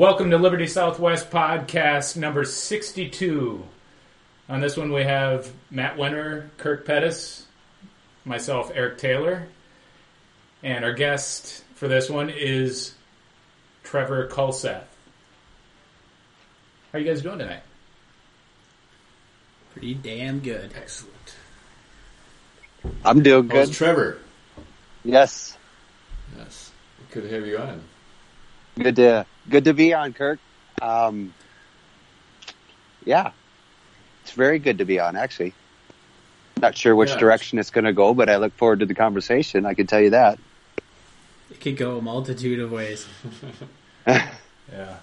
Welcome to Liberty Southwest podcast number 62. On this one, we have Matt Winter, Kirk Pettis, myself, Eric Taylor, and our guest for this one is Trevor Kulseth. How are you guys doing tonight? Pretty damn good. Excellent. I'm doing How's good. Trevor? Yes, Yes. Good to have you on. good to good to be on, Kirk. Um, yeah, it's very good to be on. Actually, not sure which Yeah. direction it's going to go, but I look forward to the conversation. I can tell you that. It could go a multitude of ways. Yeah.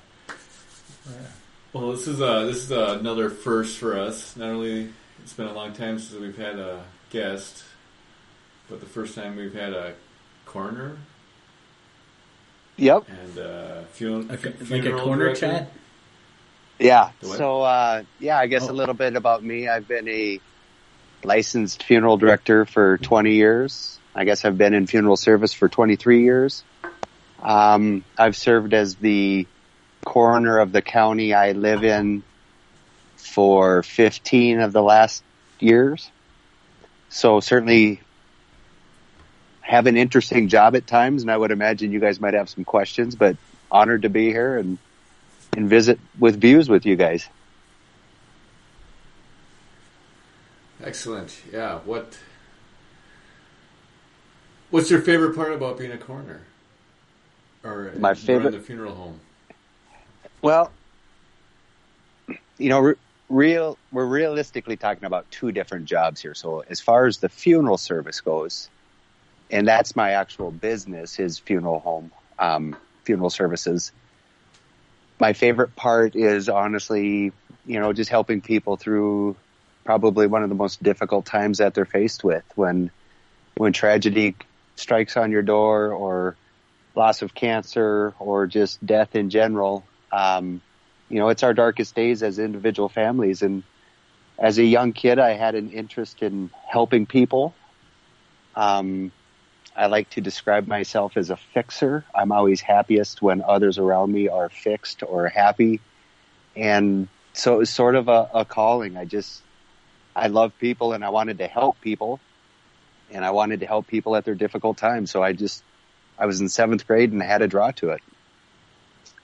Well, this is uh, this is uh, another first for us. Not only it's been a long time since we've had a guest, but the first time we've had a coroner Yep. and uh, fun- Like a, like a funeral corner director. chat. Yeah. So, uh, yeah, I guess Oh. a little bit about me. I've been a licensed funeral director for 20 years. I guess I've been in funeral service for 23 years. Um, I've served as the coroner of the county I live in for 15 of the last years. So certainly have an interesting job at times, and I would imagine you guys might have some questions, but honored to be here and and visit with views with you guys. Excellent. Yeah. What What's your favorite part about being a coroner? Or uh, My favorite- the funeral home. Well, you know, re- real we're realistically talking about two different jobs here. So as far as the funeral service goes, and that's my actual business is funeral home, um, funeral services. My favorite part is honestly, you know, just helping people through probably one of the most difficult times that they're faced with when when tragedy strikes on your door or loss of cancer or just death in general. Um, you know, it's our darkest days as individual families. And as a young kid, I had an interest in helping people. Um, I like to describe myself as a fixer. I'm always happiest when others around me are fixed or happy. And so it was sort of a, a calling. I just, I love people and I wanted to help people and I wanted to help people at their difficult times. So I just, I was in seventh grade and had a draw to it,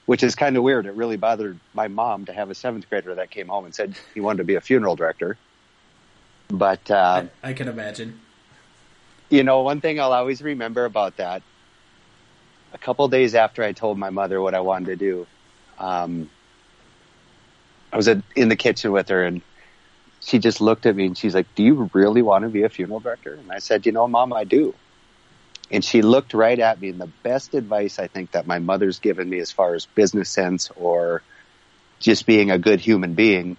which is kind of weird. It really bothered my mom to have a seventh grader that came home and said he wanted to be a funeral director. But, uh, I, I can imagine. You know, one thing I'll always remember about that, a couple days after I told my mother what I wanted to do, um, I was in the kitchen with her and she just looked at me and she's like, do you really want to be a funeral director? And I said, you know, mom, I do. And she looked right at me and the best advice I think that my mother's given me as far as business sense or just being a good human being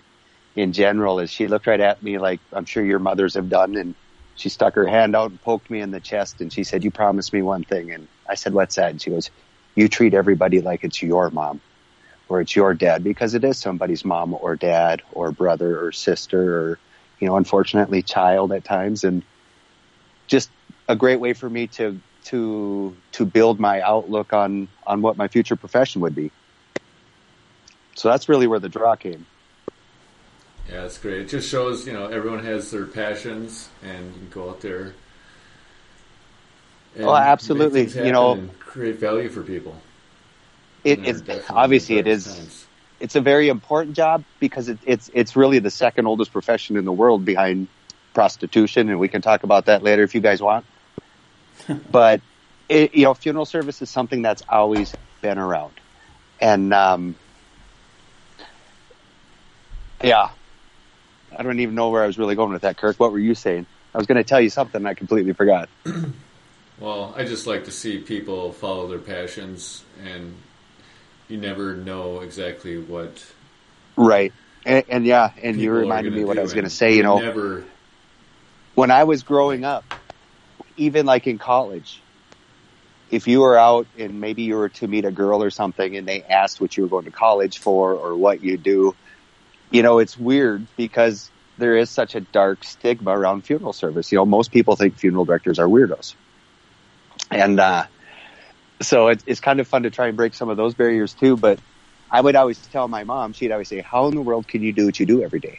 in general is she looked right at me like I'm sure your mothers have done and she stuck her hand out and poked me in the chest and she said, you promised me one thing. And I said, what's that? And she goes, you treat everybody like it's your mom or it's your dad because it is somebody's mom or dad or brother or sister or, you know, unfortunately child at times. And just a great way for me to, to, to build my outlook on, on what my future profession would be. So that's really where the draw came. Yeah, that's great. It just shows, you know, everyone has their passions and you can go out there. and Oh, absolutely. You know- and create value for people. It, it's obviously it is times. it's a very important job because it, it's it's really the second oldest profession in the world behind prostitution, and we can talk about that later if you guys want. but it, you know, funeral service is something that's always been around, and um, yeah, I don't even know where I was really going with that, Kirk. What were you saying? I was going to tell you something, I completely forgot. Well, I just like to see people follow their passions, and you never know exactly what. Right, and, and yeah, and you reminded gonna me what I was going to say. You know, never. when I was growing up, even like in college, if you were out and maybe you were to meet a girl or something and they asked what you were going to college for or what you do, you know, it's weird because there is such a dark stigma around funeral service. You know, most people think funeral directors are weirdos. And, uh, so it's, it's kind of fun to try and break some of those barriers too. But I would always tell my mom, she'd always say, how in the world can you do what you do every day?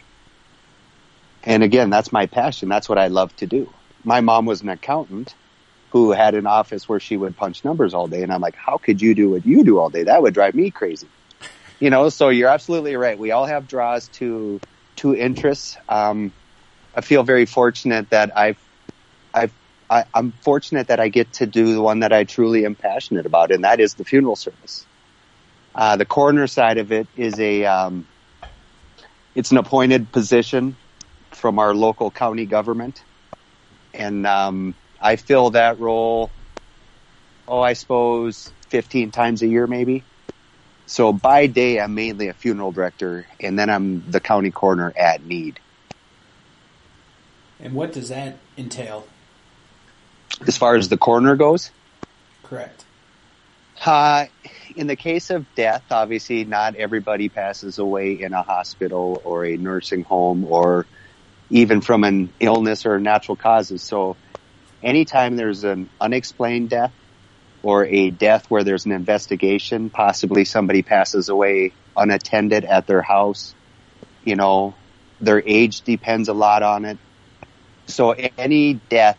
And again, that's my passion. That's what I love to do. My mom was an accountant who had an office where she would punch numbers all day. And I'm like, how could you do what you do all day? That would drive me crazy. You know, so you're absolutely right. We all have draws to, to interests. Um, I feel very fortunate that I've, I've, I, I'm fortunate that I get to do the one that I truly am passionate about, and that is the funeral service. Uh, the coroner side of it is a, um, it's an appointed position from our local county government. And, um, I fill that role, oh, I suppose 15 times a year, maybe. So by day, I'm mainly a funeral director, and then I'm the county coroner at need. And what does that entail? As far as the coroner goes, Correct. uh, in the case of death, obviously not everybody passes away in a hospital or a nursing home or even from an illness or natural causes. So anytime there's an unexplained death or a death where there's an investigation, possibly somebody passes away unattended at their house, you know, their age depends a lot on it. So any death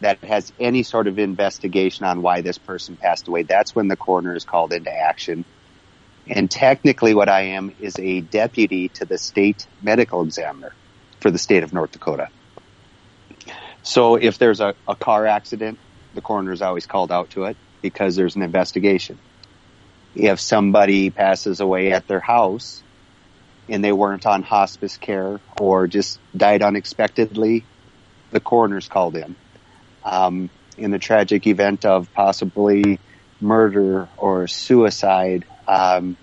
that has any sort of investigation on why this person passed away, that's when the coroner is called into action. And technically what I am is a deputy to the state medical examiner for the state of North Dakota. So if there's a, a car accident, the coroner is always called out to it because there's an investigation. If somebody passes away at their house and they weren't on hospice care or just died unexpectedly, the coroner's called in. Um, in the tragic event of possibly murder or suicide, um,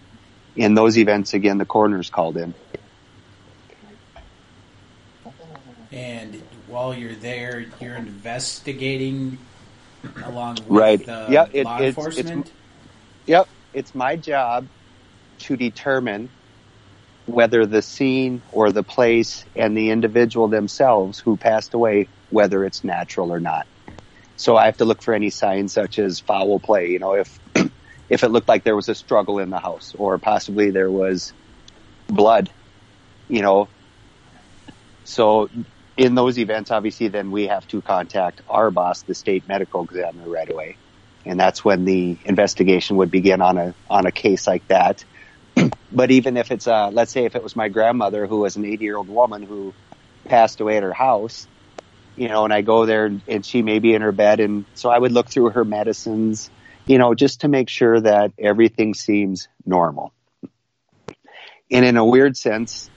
in those events, again, the coroner's called in. And while you're there, you're investigating along with Right. uh, Yeah, it- law it's- it's- enforcement. Yep, it's my job to determine whether the scene or the place and the individual themselves who passed away, whether it's natural or not. So I have to look for any signs such as foul play, you know, if, if it looked like there was a struggle in the house or possibly there was blood, you know. So in those events, obviously then we have to contact our boss, the state medical examiner right away and that's when the investigation would begin on a on a case like that. but even if it's uh let's say if it was my grandmother who was an 80 year old woman who passed away at her house, you know, and I go there and, and she may be in her bed and so I would look through her medicines, you know, just to make sure that everything seems normal. And in a weird sense,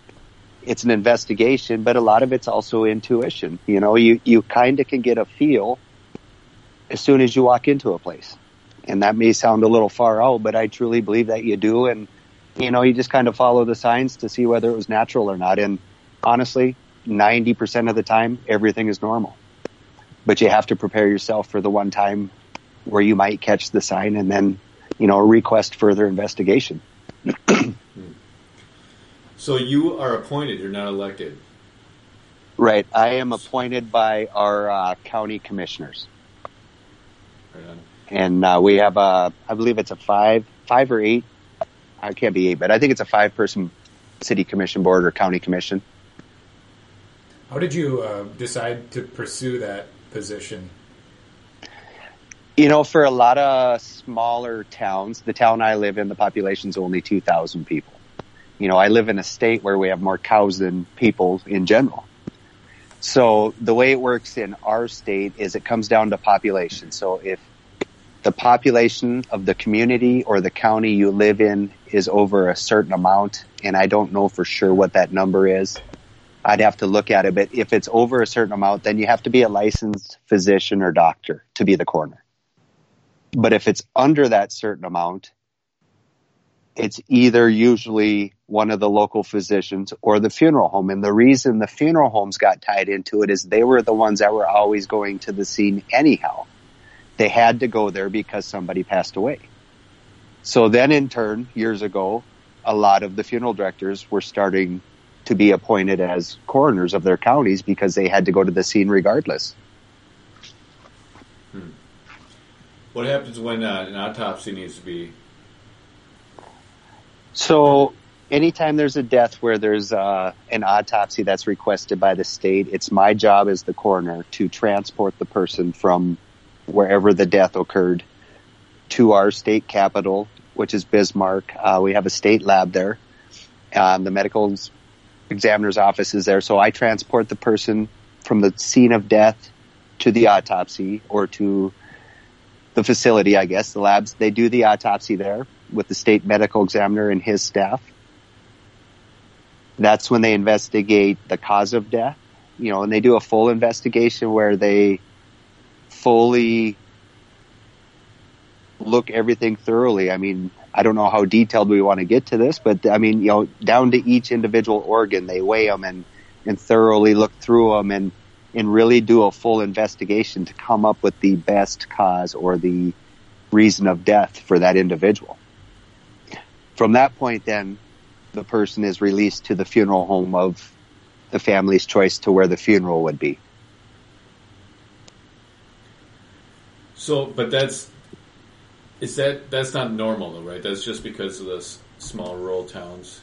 it's an investigation, but a lot of it's also intuition. You know, you, you kind of can get a feel as soon as you walk into a place. And that may sound a little far out, but I truly believe that you do. And, you know, you just kind of follow the signs to see whether it was natural or not. And honestly, 90% of the time, everything is normal. But you have to prepare yourself for the one time where you might catch the sign and then, you know, request further investigation. So you are appointed. You're not elected. Right. I am appointed by our uh, county commissioners. Right and uh, we have a, I believe it's a five, five or eight. I can't be eight, but I think it's a five-person city commission board or county commission. How did you uh, decide to pursue that position? You know, for a lot of smaller towns, the town I live in, the population's only two thousand people. You know, I live in a state where we have more cows than people in general. So the way it works in our state is it comes down to population. So if the population of the community or the county you live in is over a certain amount, and I don't know for sure what that number is, I'd have to look at it. But if it's over a certain amount, then you have to be a licensed physician or doctor to be the coroner. But if it's under that certain amount, it's either usually one of the local physicians or the funeral home. And the reason the funeral homes got tied into it is they were the ones that were always going to the scene anyhow. They had to go there because somebody passed away. So then in turn, years ago, a lot of the funeral directors were starting to be appointed as coroners of their counties because they had to go to the scene regardless. What happens when uh, an autopsy needs to be So, anytime there's a death where there's uh, an autopsy that's requested by the state, it's my job as the coroner to transport the person from wherever the death occurred to our state capital, which is Bismarck. Uh, we have a state lab there. Um, the medical examiner's office is there. So I transport the person from the scene of death to the autopsy or to the facility, I guess, the labs. They do the autopsy there with the state medical examiner and his staff. That's when they investigate the cause of death, you know, and they do a full investigation where they fully look everything thoroughly. I mean, I don't know how detailed we want to get to this, but I mean, you know, down to each individual organ, they weigh them and, and thoroughly look through them and, and really do a full investigation to come up with the best cause or the reason of death for that individual. From that point, then the person is released to the funeral home of the family's choice to where the funeral would be. So, but that's is that that's not normal though, right? That's just because of the s- small rural towns.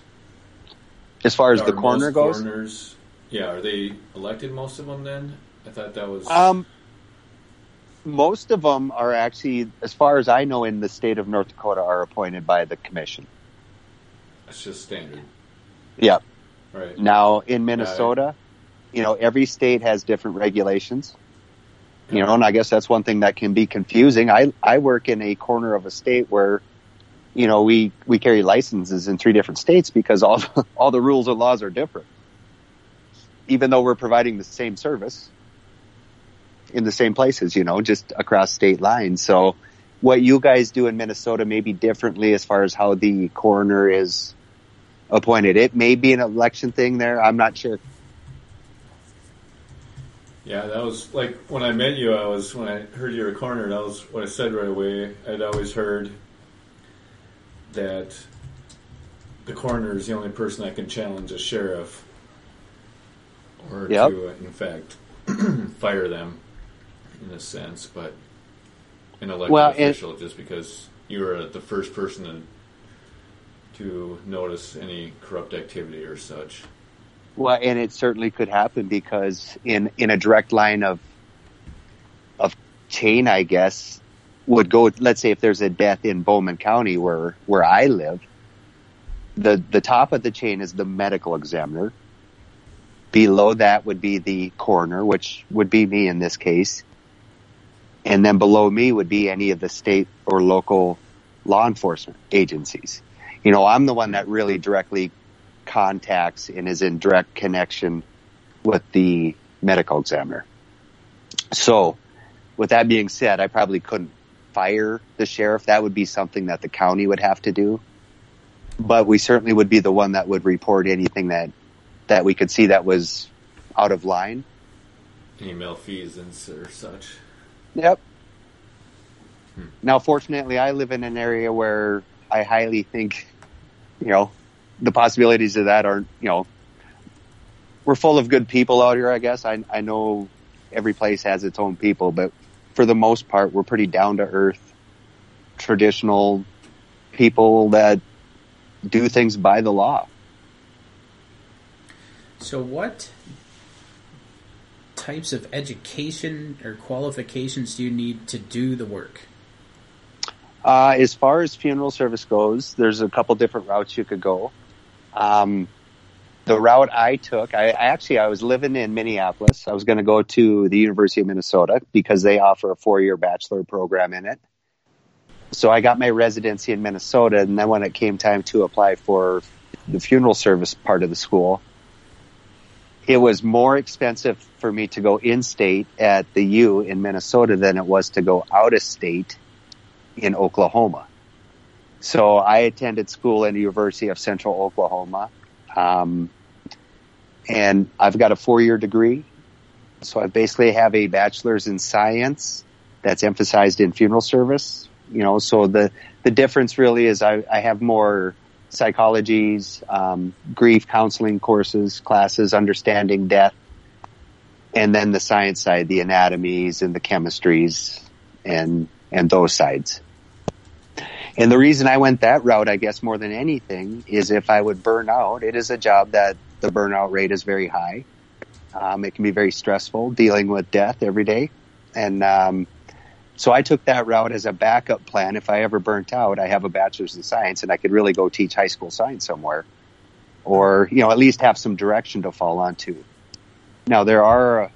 As far as the Are coroner most goes, coroners- yeah, are they elected? Most of them then? I thought that was. Um, most of them are actually, as far as I know, in the state of North Dakota, are appointed by the commission. That's just standard, Yeah. right? Now in Minnesota, you know, every state has different regulations. You know, and I guess that's one thing that can be confusing. I I work in a corner of a state where, you know, we we carry licenses in three different states because all all the rules and laws are different. Even though we're providing the same service in the same places, you know, just across state lines. So what you guys do in Minnesota may be differently as far as how the coroner is appointed. It may be an election thing there. I'm not sure. Yeah, that was like when I met you. I was when I heard you were a coroner. That was what I said right away. I'd always heard that the coroner is the only person that can challenge a sheriff, or Yep. to, in fact, fire them, in a sense. But an elected Well, and- official, just because you were the first person to to notice any corrupt activity or such. Well, and it certainly could happen because in in a direct line of of chain, I guess, would go. Let's say if there's a death in Bowman County, where where I live, the the top of the chain is the medical examiner. Below that would be the coroner, which would be me in this case, and then below me would be any of the state or local law enforcement agencies. You know, I'm the one that really directly contacts and is in direct connection with the medical examiner. So, with that being said, I probably couldn't fire the sheriff. That would be something that the county would have to do. But we certainly would be the one that would report anything that that we could see that was out of line. Any malfeasance or such. Yep. Hmm. Now, fortunately, I live in an area where I highly think, you know, the possibilities of that aren't, you know, we're full of good people out here, I guess. I, I know every place has its own people, but for the most part, we're pretty down to earth, traditional people that do things by the law. So, what types of education or qualifications do you need to do the work? Uh, as far as funeral service goes, there's a couple different routes you could go. Um, the route I took, I, I actually I was living in Minneapolis. I was going to go to the University of Minnesota because they offer a four-year bachelor program in it. So I got my residency in Minnesota, and then when it came time to apply for the funeral service part of the school, it was more expensive for me to go in-state at the U in Minnesota than it was to go out of state in Oklahoma. So I attended school in the University of Central Oklahoma. Um, and I've got a four year degree. So I basically have a bachelor's in science that's emphasized in funeral service. You know, so the, the difference really is I, I have more psychologies, um, grief counseling courses, classes, understanding death, and then the science side, the anatomies and the chemistries and, and those sides. And the reason I went that route, I guess, more than anything, is if I would burn out, it is a job that the burnout rate is very high. Um, it can be very stressful dealing with death every day. And um, so I took that route as a backup plan. If I ever burnt out, I have a bachelor's in science and I could really go teach high school science somewhere or, you know, at least have some direction to fall onto. Now, there are a,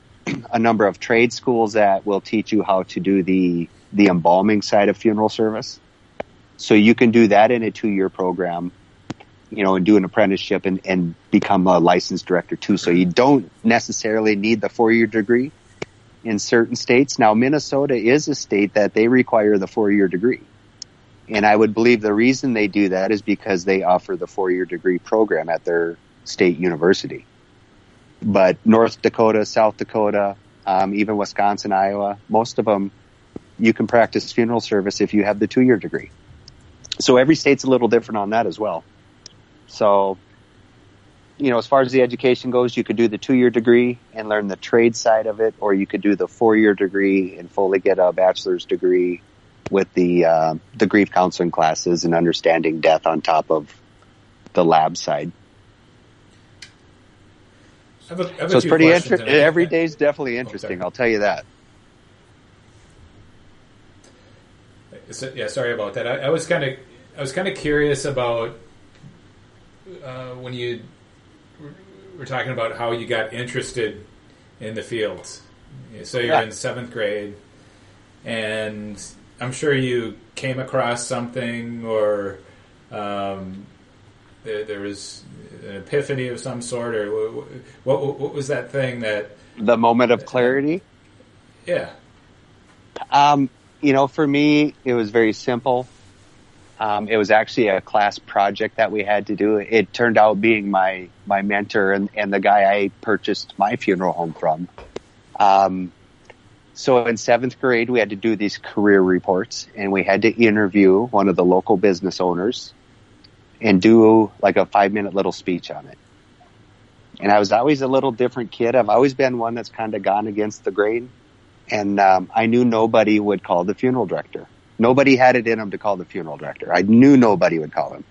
a number of trade schools that will teach you how to do the, the embalming side of funeral service. So you can do that in a two year program, you know, and do an apprenticeship and, and become a licensed director too. So you don't necessarily need the four year degree in certain states. Now, Minnesota is a state that they require the four year degree. And I would believe the reason they do that is because they offer the four year degree program at their state university. But North Dakota, South Dakota, um, even Wisconsin, Iowa, most of them, you can practice funeral service if you have the two year degree. So every state's a little different on that as well. So, you know, as far as the education goes, you could do the two year degree and learn the trade side of it, or you could do the four year degree and fully get a bachelor's degree with the uh, the grief counseling classes and understanding death on top of the lab side. I have a- I have So it's pretty interesting. Every day is definitely interesting. sorry. I'll tell you that. So, yeah, sorry about that. I, I was kind of, I was kind of curious about uh, when you were talking about how you got interested in the fields. So you're Yeah. in seventh grade, and I'm sure you came across something, or um, there, there was an epiphany of some sort, or wh- what, what was that thing that? The moment of clarity. Yeah, Um, you know, for me, it was very simple. Um, it was actually a class project that we had to do. It turned out being my my mentor and, and the guy I purchased my funeral home from. Um, so in seventh grade, we had to do these career reports, and we had to interview one of the local business owners and do like a five minute little speech on it. And I was always a little different kid. I've always been one that's kind of gone against the grain and um, I knew nobody would call the funeral director. Nobody had it in them to call the funeral director. I knew nobody would call him.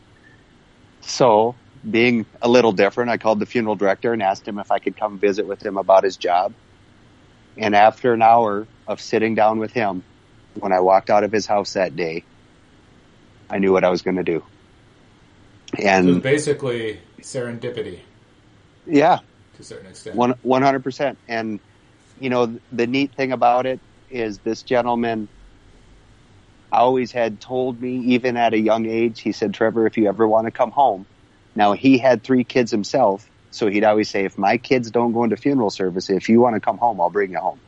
So, being a little different, I called the funeral director and asked him if I could come visit with him about his job. And after an hour of sitting down with him, when I walked out of his house that day, I knew what I was going to do. And basically serendipity yeah, to a certain extent. One one hundred percent. And you know, the neat thing about it is this gentleman always had told me, even at a young age, he said, Trevor, if you ever want to come home. Now he had three kids himself, so he'd always say, if my kids don't go into funeral service, if you want to come home, I'll bring you home.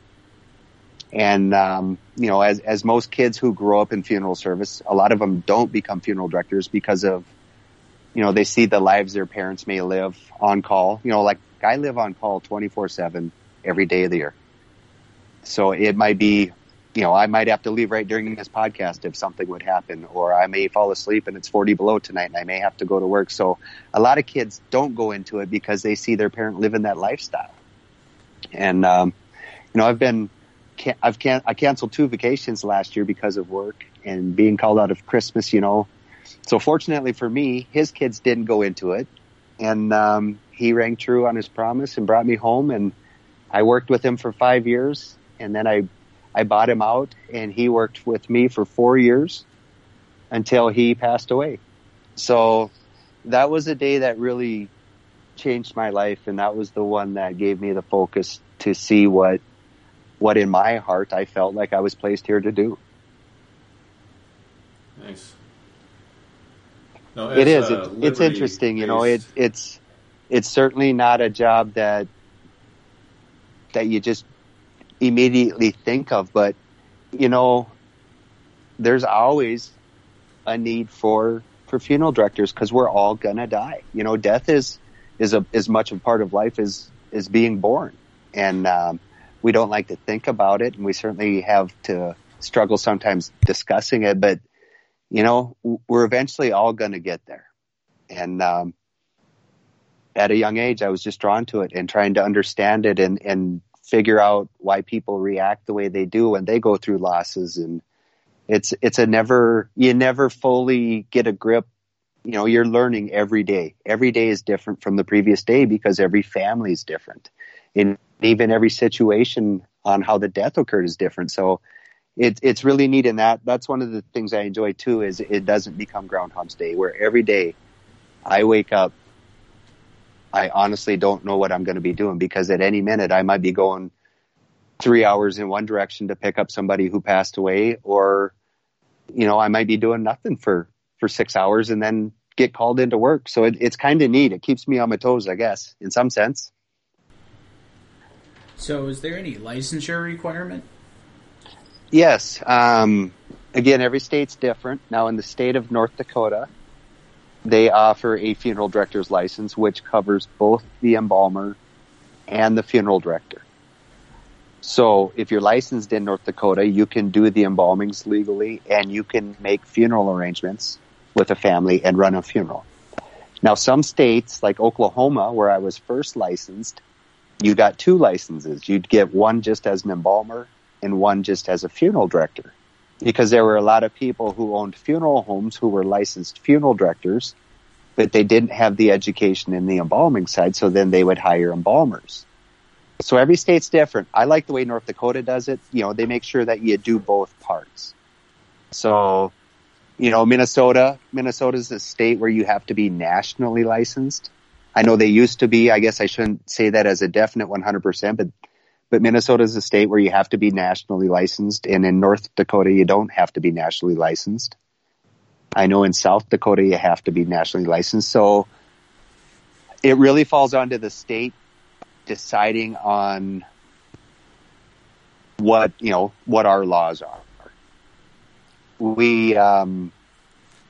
And um, you know, as as most kids who grow up in funeral service, a lot of them don't become funeral directors because of you know, they see the lives their parents may live on call. You know, like I live on call 24 seven every day of the year. So it might be, you know, I might have to leave right during this podcast if something would happen, or I may fall asleep and it's 40 below tonight and I may have to go to work. So a lot of kids don't go into it because they see their parent living that lifestyle. And, um, you know, I've been, I've can, I canceled two vacations last year because of work and being called out of Christmas, you know, so fortunately for me, his kids didn't go into it, and um, he rang true on his promise and brought me home. And I worked with him for five years, and then I I bought him out, and he worked with me for four years until he passed away. So that was a day that really changed my life, and that was the one that gave me the focus to see what what in my heart I felt like I was placed here to do. Nice. No, it as, uh, It, it's Liberty interesting. You know, it, it's it's certainly not a job that that you just immediately think of, but you know, there's always a need for for funeral directors because we're all gonna die. You know, death is is a as much a part of life as is being born, and um, we don't like to think about it, and we certainly have to struggle sometimes discussing it, but you know, we're eventually all to get there. And um, at a young age, I was just drawn to it and trying to understand it and, and figure out why people react the way they do when they go through losses and It's it's a never you never fully get a grip. You know, you're learning every day. Every day is different from the previous day because every family is different, and even every situation on how the death occurred is different. So it, it's really neat in that. That's one of the things I enjoy too. Is it doesn't become Groundhog's Day, where every day I wake up, I honestly don't know what I'm going to be doing because at any minute I might be going three hours in one direction to pick up somebody who passed away, or you know I might be doing nothing for for six hours and then get called into work. So it, it's kind of neat. It keeps me on my toes, I guess, in some sense. So, is there any licensure requirement? Yes. Um, again, every state's different. Now, in the state of North Dakota, they offer a funeral director's license, which covers both the embalmer and the funeral director. So if you're licensed in North Dakota, you can do the embalmings legally and you can make funeral arrangements with a family and run a funeral. Now some states like Oklahoma, where I was first licensed, you got two licenses. You'd get one just as an embalmer and one just as a funeral director. Because there were a lot of people who owned funeral homes who were licensed funeral directors, but they didn't have the education in the embalming side, so then they would hire embalmers. So every state's different. I like the way North Dakota does it. You know, they make sure that you do both parts. So, you know, Minnesota, Minnesota is a state where you have to be nationally licensed. I know they used to be. I guess I shouldn't say that as a definite 100%, but but Minnesota is a state where you have to be nationally licensed, and in North Dakota you don't have to be nationally licensed. I know in South Dakota you have to be nationally licensed. So it really falls onto the state deciding on what you know what our laws are. We um,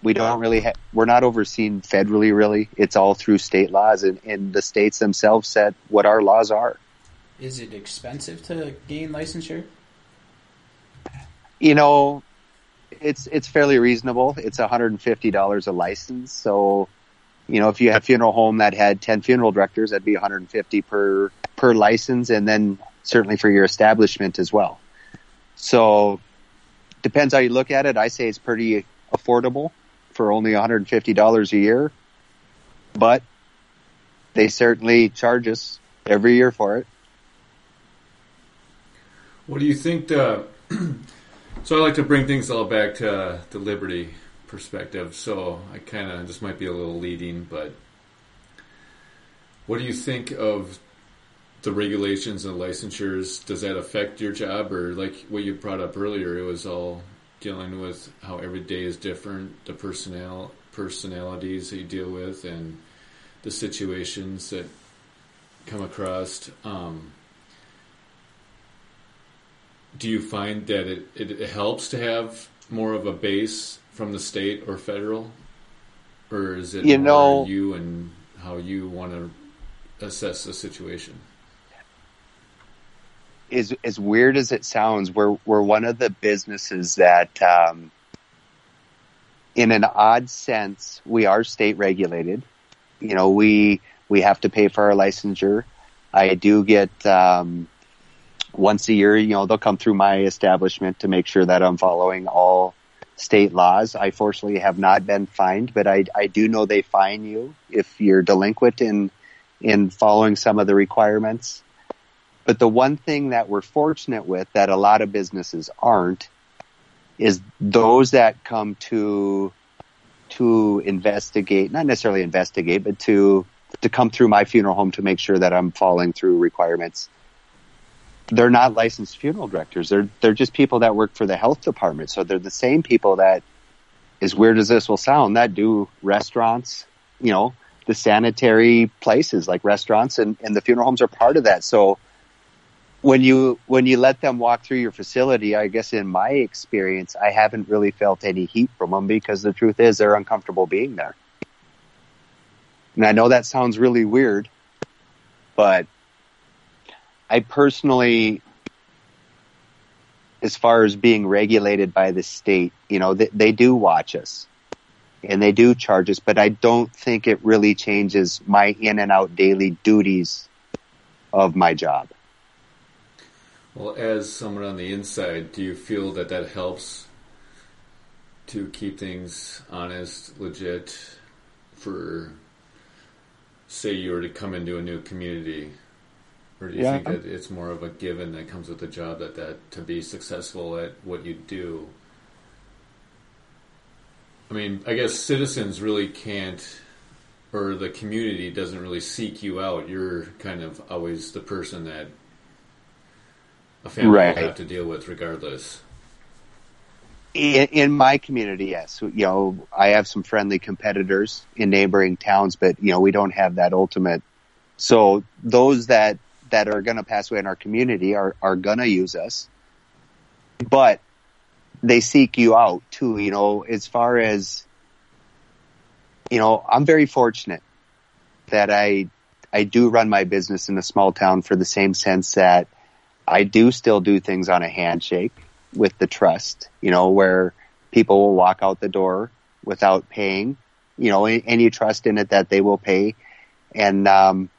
we don't really ha- we're not overseen federally really. It's all through state laws, and, and the states themselves set what our laws are. Is it expensive to gain licensure? You know, it's it's fairly reasonable. It's $150 a license. So, you know, if you have a funeral home that had 10 funeral directors, that'd be 150 per per license and then certainly for your establishment as well. So, depends how you look at it. I say it's pretty affordable for only $150 a year. But they certainly charge us every year for it. What do you think the? so I like to bring things all back to the liberty perspective. So I kind of this might be a little leading, but what do you think of the regulations and licensures? Does that affect your job, or like what you brought up earlier? It was all dealing with how every day is different, the personnel personalities that you deal with, and the situations that come across. Um, do you find that it, it, helps to have more of a base from the state or federal, or is it you know you and how you want to assess the situation? As as weird as it sounds, we're we're one of the businesses that, um, in an odd sense, we are state regulated. You know, we we have to pay for our licensure. I do get um, once a year, you know, they'll come through my establishment to make sure that I'm following all state laws. I fortunately have not been fined, but I, I do know they fine you if you're delinquent in, in following some of the requirements. But the one thing that we're fortunate with that a lot of businesses aren't is those that come to, to investigate, not necessarily investigate, but to, to come through my funeral home to make sure that I'm following through requirements they're not licensed funeral directors. They're they're just people that work for the health department. So they're the same people that, as weird as this will sound, that do restaurants, you know, the sanitary places like restaurants and, and the funeral homes are part of that. So when you when you let them walk through your facility, I guess in my experience, I haven't really felt any heat from them because the truth is they're uncomfortable being there. And I know that sounds really weird, but I personally, as far as being regulated by the state, you know, they, they do watch us and they do charge us, but I don't think it really changes my in and out daily duties of my job. Well, as someone on the inside, do you feel that that helps to keep things honest, legit for say you were to come into a new community? Or do you Yeah. think that it's more of a given that comes with the job that, that to be successful at what you do? I mean, I guess citizens really can't, or the community doesn't really seek you out. You're kind of always the person that a family Right. will have to deal with regardless. In, in my community, yes. You know, I have some friendly competitors in neighboring towns, but you know, we don't have that ultimate. So those that that are going to pass away in our community are are going to use us, but they seek you out too. You know, as far as you know, I'm very fortunate that I I do run my business in a small town for the same sense that I do still do things on a handshake with the trust, you know, where people will walk out the door without paying, you know, you trust in it that they will pay. And, um,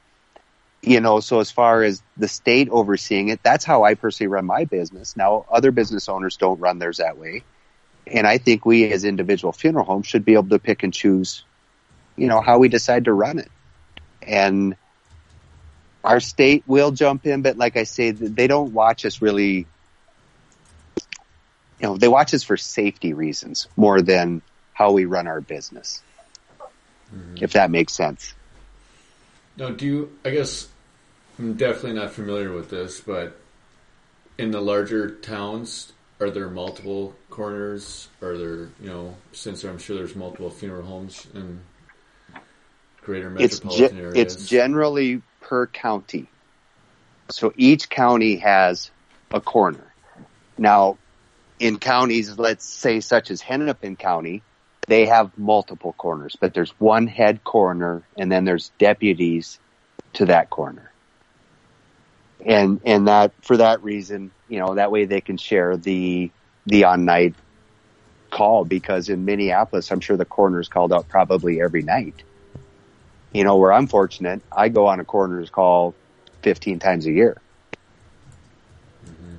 you know, so as far as the state overseeing it, that's how I personally run my business. Now, other business owners don't run theirs that way. And I think we as individual funeral homes should be able to pick and choose, you know, how we decide to run it. And our state will jump in, but like I say, they don't watch us really you know, they watch us for safety reasons more than how we run our business. Mm-hmm. If that makes sense. Now, do you? I guess I'm definitely not familiar with this, but in the larger towns, are there multiple coroners? Are there, you know, since I'm sure there's multiple funeral homes in greater It's metropolitan ge- areas? it's generally per county. So each county has a coroner. Now, in counties, let's say such as Hennepin County, they have multiple coroners, but there's one head coroner and then there's deputies to that coroner. And, and that, for that reason, you know, that way they can share the, the on night call because in Minneapolis, I'm sure the coroner's called out probably every night. You know, where I'm fortunate, I go on a coroner's call 15 times a year. Mm-hmm.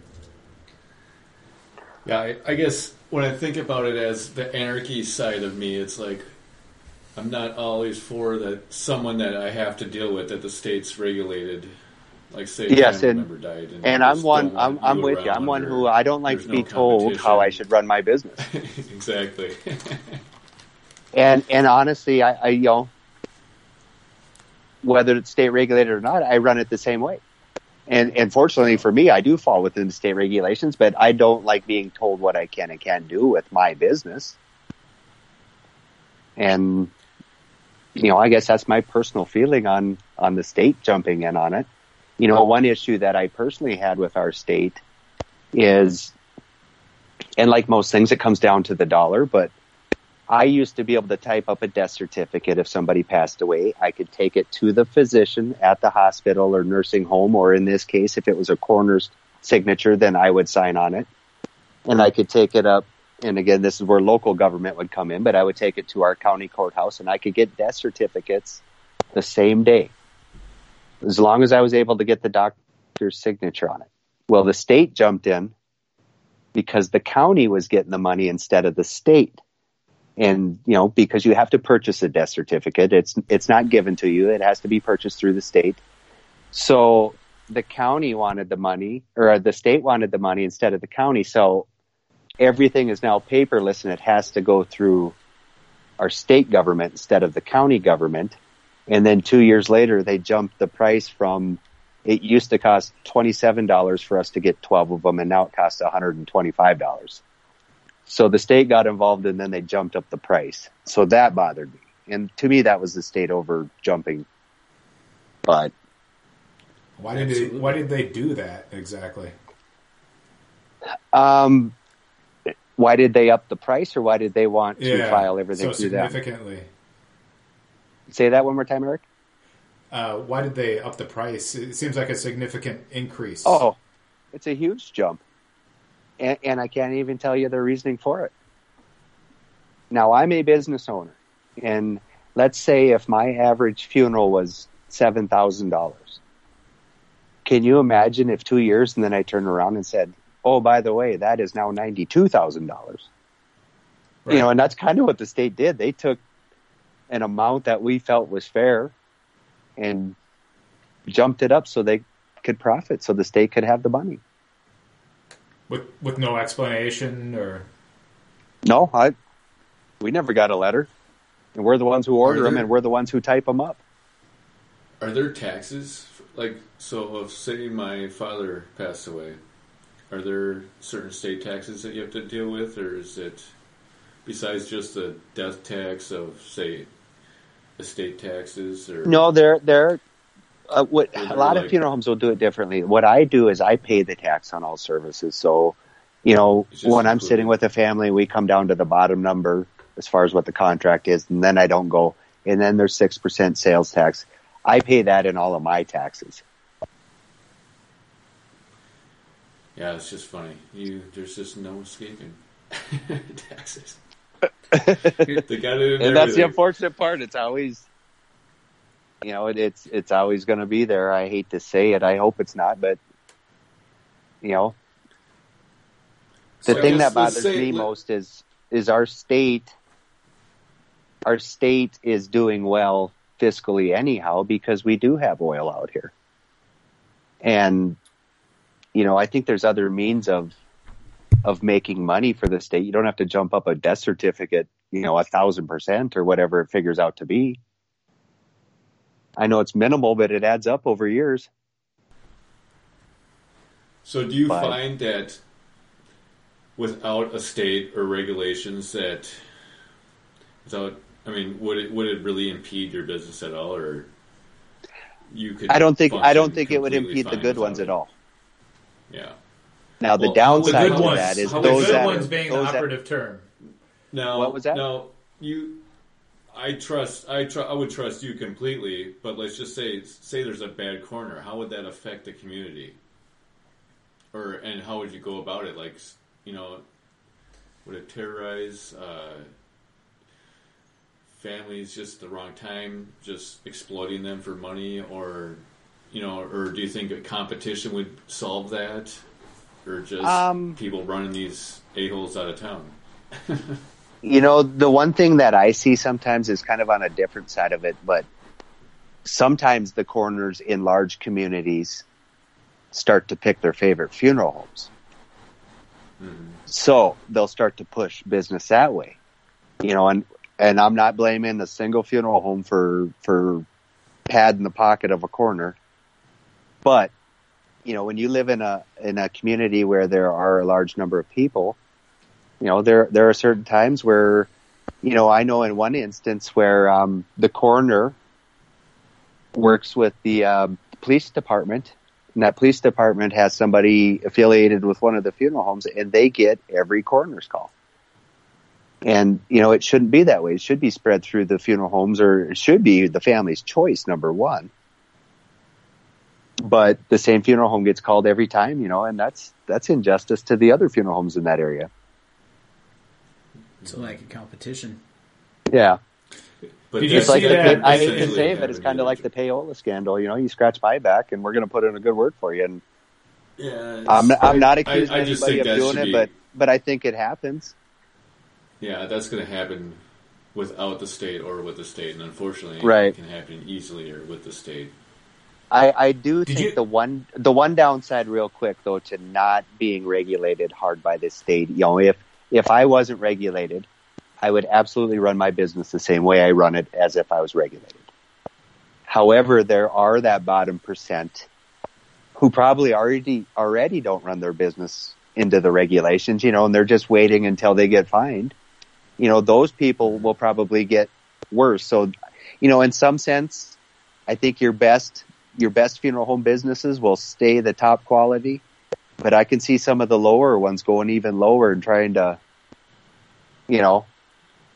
Yeah, I, I guess when I think about it as the anarchy side of me, it's like I'm not always for that someone that I have to deal with that the state's regulated. Like say, Yes, and- and, And I'm one, I'm, I'm with you. I'm one who I don't like to be no told how I should run my business. exactly. And, and honestly, I, I, you know, whether it's state regulated or not, I run it the same way. And, and fortunately for me, I do fall within the state regulations, but I don't like being told what I can and can't do with my business. And, you know, I guess that's my personal feeling on, on the state jumping in on it. You know, one issue that I personally had with our state is, and like most things, it comes down to the dollar, but I used to be able to type up a death certificate if somebody passed away. I could take it to the physician at the hospital or nursing home, or in this case, if it was a coroner's signature, then I would sign on it. And I could take it up. And again, this is where local government would come in, but I would take it to our county courthouse and I could get death certificates the same day. As long as I was able to get the doctor's signature on it. Well, the state jumped in because the county was getting the money instead of the state. And you know because you have to purchase a death certificate it's it's not given to you. It has to be purchased through the state. So the county wanted the money or the state wanted the money instead of the county. So everything is now paperless and it has to go through our state government instead of the county government and then 2 years later they jumped the price from it used to cost $27 for us to get 12 of them and now it costs $125 so the state got involved and then they jumped up the price. So that bothered me. And to me, that was the state over jumping. But Why did they, why did they do that exactly? um, why did they up the price or why did they want to file everything so through them? significantly. Say that one more time, Eric. Uh, why did they up the price? It seems like a significant increase. Oh, it's a huge jump. And, and I can't even tell you the reasoning for it. Now, I'm a business owner. And let's say if my average funeral was $7,000. Can you imagine if two years and then I turned around and said, oh, by the way, that is now $92,000? Right. You know, and that's kind of what the state did. They took an amount that we felt was fair and jumped it up so they could profit, so the state could have the money. with with no explanation or No, I we never got a letter, and we're the ones who order Are them, and we're the ones who type them up. Are there taxes like so? If say my father passed away, are there certain state taxes that you have to deal with, or is it besides just the death tax of say estate taxes? Or No, they're they're uh, what a lot of funeral homes will do it differently. What I do is I pay the tax on all services. So, you know, when I'm included. sitting with a family, we come down to the bottom number as far as what the contract is, and then I don't go. And then there's six percent sales tax. I pay that in all of my taxes. yeah, it's just funny. You there's just no escaping taxes. They got it and that's the unfortunate part. It's always, you know, it, it's it's always going to be there. I hate to say it. I hope it's not, but you know, the So thing that bothers me most is is our state. Our state is doing well fiscally anyhow because we do have oil out here, and you know I think there's other means of of making money for the state. You don't have to jump up a death certificate, you know, a thousand percent or whatever it figures out to be. I know it's minimal, but it adds up over years. So do you But- find that without a state or regulations that without I mean would it would it really impede your business at all or you could I don't think I don't think it would impede the good ones without at all. Yeah. Now the Well, how would- the downside good to ones. that is the would those good that ones are, being those the that- operative term. Now What was that? Now you I trust I tr- I would trust you completely, but let's just say say there's a bad coroner. How would that affect the community? Or and how would you go about it? Like you know, would it terrorize uh, families just at the wrong time, just exploiting them for money, or you know, or do you think a competition would solve that, or just Um, people running these a holes out of town? You know, the one thing that I see sometimes is kind of on a different side of it, but sometimes the coroners in large communities start to pick their favorite funeral homes. So they'll start to push business that way. You know, and and I'm not blaming a single funeral home for for pad in the pocket of a coroner. But, you know, when you live in a in a community where there are a large number of people, you know, there there are certain times where, you know, I know in one instance where um, the coroner works with the um, police department, and that police department has somebody affiliated with one of the funeral homes, and they get every coroner's call. And you know, it shouldn't be that way. It should be spread through the funeral homes, or it should be the family's choice. Number one. But the same funeral home gets called every time, you know, and that's that's injustice to the other funeral homes in that area. It's like a competition. Yeah. But Did It's like the, that- I hate to say it, but it's kind of like the payola scandal. You know, you scratch my back, and we're going to put in a good word for you. And Yeah, I'm I'm not accusing I, just anybody of doing it, be- but but I think it happens. yeah, that's going to happen without the state or with the state, and unfortunately, Right. it can happen easily or with the state. I, I do Did think you- the one the one downside, real quick though, to not being regulated hard by the state. You know, if if I wasn't regulated, I would absolutely run my business the same way I run it as if I was regulated. However, there are that bottom percent who probably already already don't run their business into the regulations, you know, and they're just waiting until they get fined. You know, those people will probably get worse. So, you know, in some sense, I think your best your best funeral home businesses will stay the top quality, but I can see some of the lower ones going even lower and trying to, you know,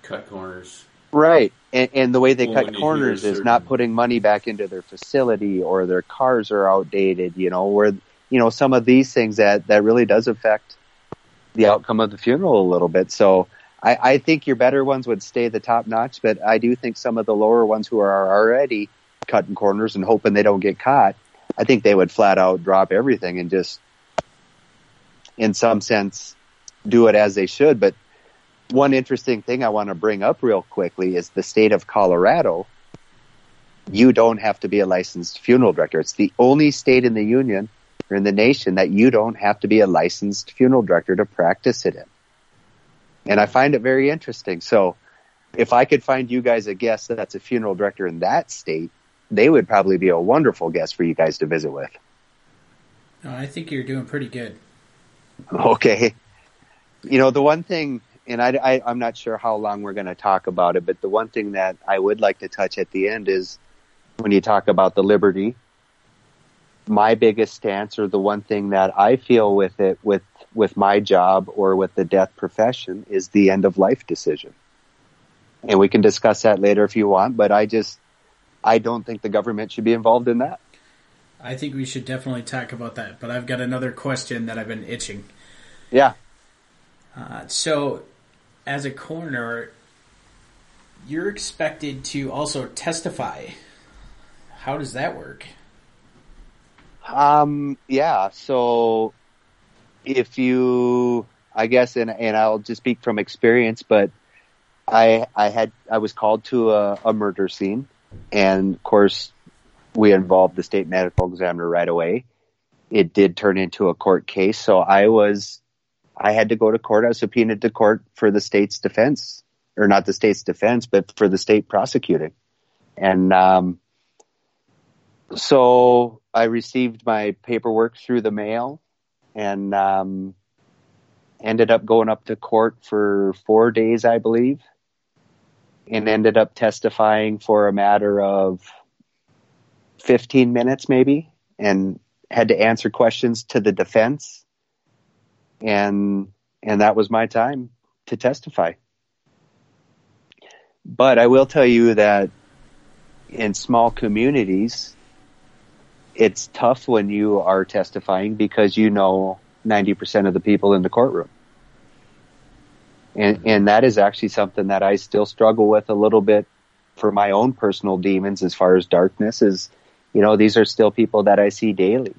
Cut corners. right. And, and the way they Well, cut corners is certain- not putting money back into their facility or their cars are outdated. You know, where you know some of these things that that really does affect the outcome of the funeral a little bit. So. I, I think your better ones would stay the top notch, but I do think some of the lower ones who are already cutting corners and hoping they don't get caught, I think they would flat out drop everything and just, in some sense, do it as they should. But one interesting thing I want to bring up real quickly is the state of Colorado. You don't have to be a licensed funeral director. It's the only state in the union or in the nation that you don't have to be a licensed funeral director to practice it in. And I find it very interesting. So if I could find you guys a guest that's a funeral director in that state, they would probably be a wonderful guest for you guys to visit with. No, I think you're doing pretty good. Okay. You know, the one thing, and I, I, I'm not sure how long we're going to talk about it, but the one thing that I would like to touch at the end is when you talk about the liberty, my biggest stance or the one thing that I feel with it, with, with my job or with the death profession is the end of life decision. And we can discuss that later if you want, but I just, I don't think the government should be involved in that. I think we should definitely talk about that. But I've got another question that I've been itching. Yeah. Uh, so, as a coroner, you're expected to also testify. How does that work? Um, yeah. So if you, I guess, and, and I'll just speak from experience, but I, I had, I was called to a, a murder scene and of course we involved the state medical examiner right away. It did turn into a court case. So I was, I had to go to court. I was subpoenaed to court for the state's defense or not the state's defense, but for the state prosecuting. And, um, so I received my paperwork through the mail and, um, ended up going up to court for four days, I believe, and ended up testifying for a matter of 15 minutes maybe and had to answer questions to the defense. And, and that was my time to testify. But I will tell you that in small communities, it's tough when you are testifying because you know 90% of the people in the courtroom. And, and that is actually something that I still struggle with a little bit for my own personal demons as far as darkness is, you know, these are still people that I see daily.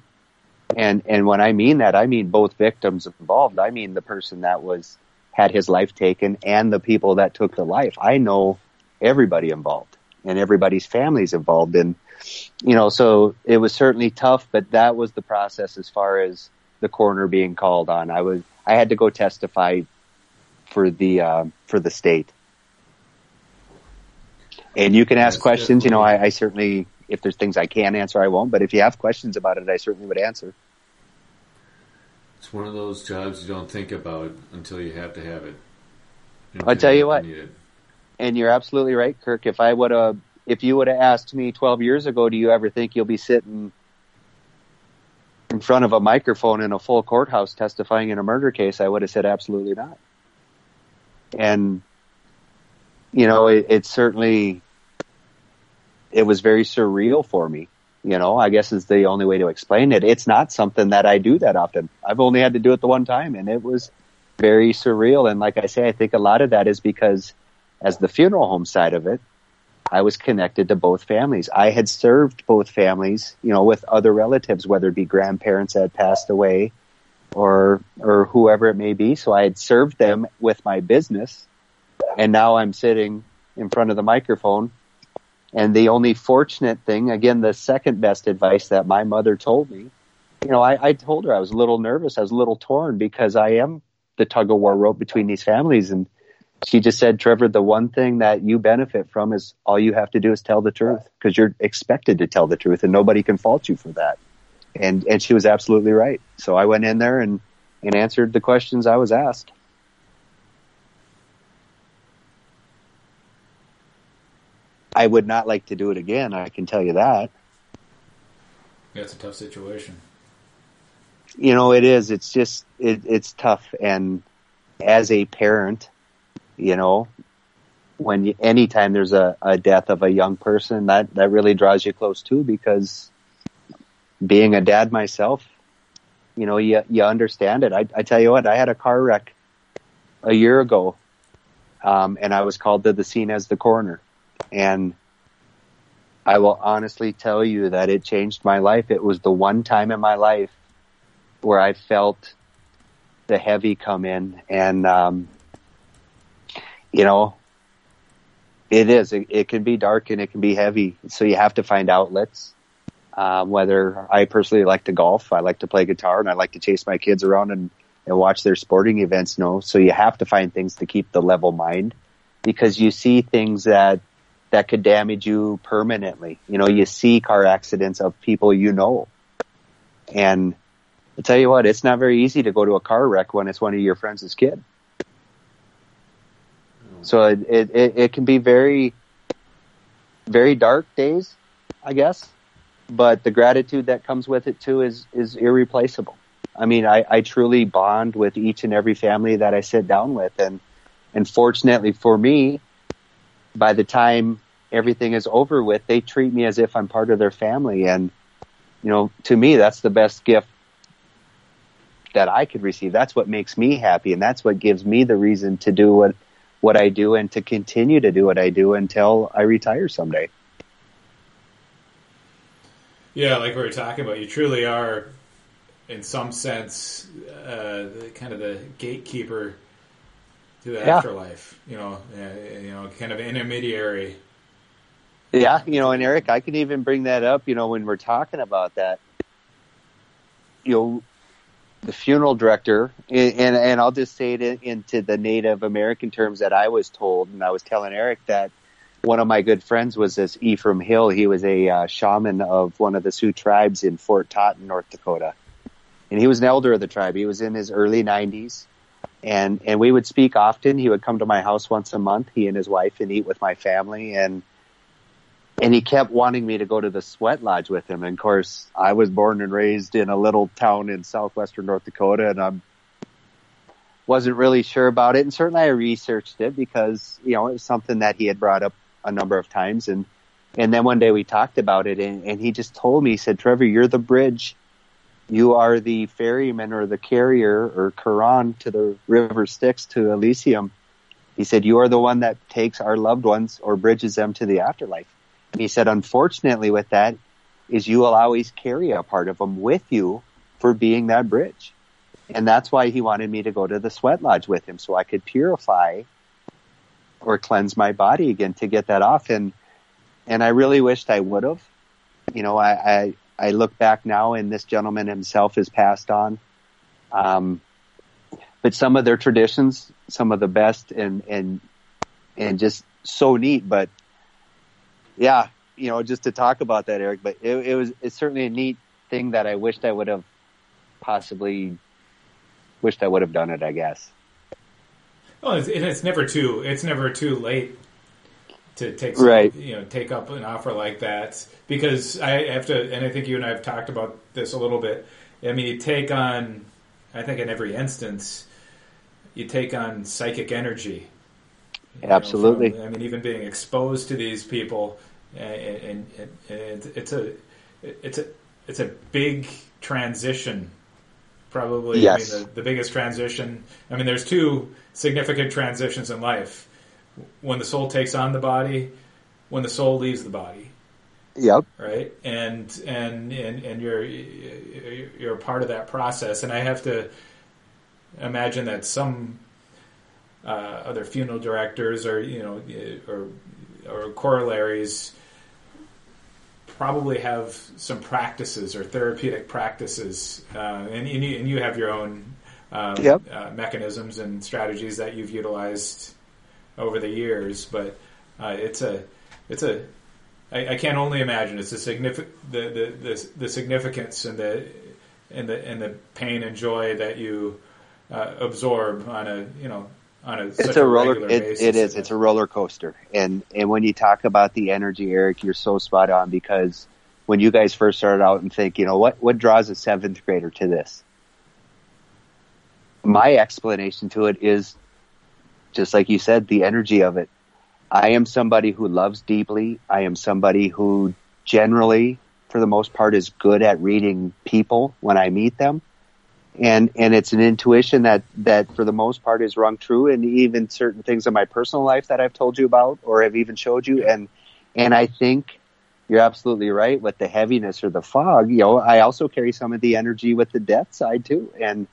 And, and when I mean that, I mean both victims involved. I mean the person that was, had his life taken and the people that took the life. I know everybody involved and everybody's families involved. And, you know, so it was certainly tough, but that was the process as far as the coroner being called on. I was, I had to go testify for the, uh, for the state. And you can ask Yes, questions, you know. I, I certainly, if there's things I can answer, I won't, but if you have questions about it, I certainly would answer. It's one of those jobs you don't think about until you have to have it. I'll tell you what. And you're absolutely right, Kirk. If I would have, if you would have asked me 12 years ago, do you ever think you'll be sitting in front of a microphone in a full courthouse testifying in a murder case? I would have said absolutely not. And, you know, it, it certainly, it was very surreal for me. You know, I guess is the only way to explain it. It's not something that I do that often. I've only had to do it the one time and it was very surreal. And like I say, I think a lot of that is because as the funeral home side of it, I was connected to both families. I had served both families, you know, with other relatives, whether it be grandparents that had passed away or, or whoever it may be. So I had served them with my business and now I'm sitting in front of the microphone. And the only fortunate thing, again, the second best advice that my mother told me, you know, I, I told her I was a little nervous. I was a little torn because I am the tug of war rope between these families. And she just said, Trevor, the one thing that you benefit from is all you have to do is tell the truth because you're expected to tell the truth and nobody can fault you for that. And, and she was absolutely right. So I went in there and, and answered the questions I was asked. I would not like to do it again. I can tell you that. That's a tough situation. you know it is it's just it, it's tough and as a parent you know when you, anytime there's a, a death of a young person that that really draws you close too because being a dad myself you know you you understand it i, I tell you what i had a car wreck a year ago um, and i was called to the scene as the coroner and I will honestly tell you that it changed my life. It was the one time in my life where I felt the heavy come in and, um, you know, it is. It, it can be dark and it can be heavy. So you have to find outlets. Um, whether I personally like to golf, I like to play guitar, and I like to chase my kids around and, and watch their sporting events. You No, so you have to find things to keep the level mind because you see things that that could damage you permanently. You know, you see car accidents of people you know, and I tell you what, it's not very easy to go to a car wreck when it's one of your friends' kid. So it, it, it can be very, very dark days, I guess. But the gratitude that comes with it too is, is irreplaceable. I mean, I, I truly bond with each and every family that I sit down with. And, and fortunately for me, by the time everything is over with, they treat me as if I'm part of their family. And, you know, to me, that's the best gift that I could receive. That's what makes me happy. And that's what gives me the reason to do what, what I do and to continue to do what I do until I retire someday. Yeah, like we were talking about, you truly are, in some sense, uh, kind of the gatekeeper to the Yeah. afterlife. You know, uh, you know, kind of intermediary. Yeah, you know, and Eric, I can even bring that up, you know, when we're talking about that. You know, the funeral director, and and, and I'll just say it in, into the Native American terms that I was told, and I was telling Eric that one of my good friends was this Ephraim Hill. He was a uh, shaman of one of the Sioux tribes in Fort Totten, North Dakota, and he was an elder of the tribe. He was in his early 90s, and and we would speak often. He would come to my house once a month. He and his wife and eat with my family, and and he kept wanting me to go to the sweat lodge with him. And of course, I was born and raised in a little town in southwestern North Dakota, and I wasn't really sure about it. And certainly, I researched it because you know it was something that he had brought up a number of times. And and then one day we talked about it, and, and he just told me, he said, "Trevor, you're the bridge. You are the ferryman or the carrier or Charon to the river Styx to Elysium." He said, "You are the one that takes our loved ones or bridges them to the afterlife." And he said, unfortunately with that is you will always carry a part of them with you for being that bridge. And that's why he wanted me to go to the sweat lodge with him so I could purify or cleanse my body again to get that off. And, and I really wished I would have, you know, I, I, I look back now and this gentleman himself has passed on. Um, but some of their traditions, some of the best and, and, and just so neat, but yeah, you know, just to talk about that, Eric. But it, it was it's certainly a neat thing that I wished I would have possibly wished I would have done it. I guess. Well, it's, it's never too it's never too late to take some, Right. you know take up an offer like that because I have to and I think you and I have talked about this a little bit. I mean, you take on I think in every instance you take on psychic energy. You know, Absolutely. from- I mean, even being exposed to these people, and, and, and it's a it's a it's a big transition. Probably, Yes. I mean, the, the biggest transition. I mean, there's two significant transitions in life: when the soul takes on the body, when the soul leaves the body Yep. right? And and and and you're you're a part of that process. And I have to imagine that some uh, other funeral directors or you know or or corollaries probably have some practices or therapeutic practices, uh, and, and, you, and you have your own um, Yep. uh, mechanisms and strategies that you've utilized over the years. But uh, it's a it's a I, I can only imagine it's a significant the, the, the, the significance and the and the and the pain and joy that you uh, absorb on a you know on a It's a roller. It, basis. it is. It's a roller coaster. And and when you talk about the energy, Eric, you're so spot on because when you guys first started out and think, you know, what what draws a seventh grader to this? My explanation to it is just like you said, the energy of it. I am somebody who loves deeply. I am somebody who generally, for the most part, is good at reading people when I meet them. And, and it's an intuition that, that for the most part is rung true and even certain things in my personal life that I've told you about or have even showed you. And, and I think you're absolutely right with the heaviness or the fog. You know, I also carry some of the energy with the death side too. And,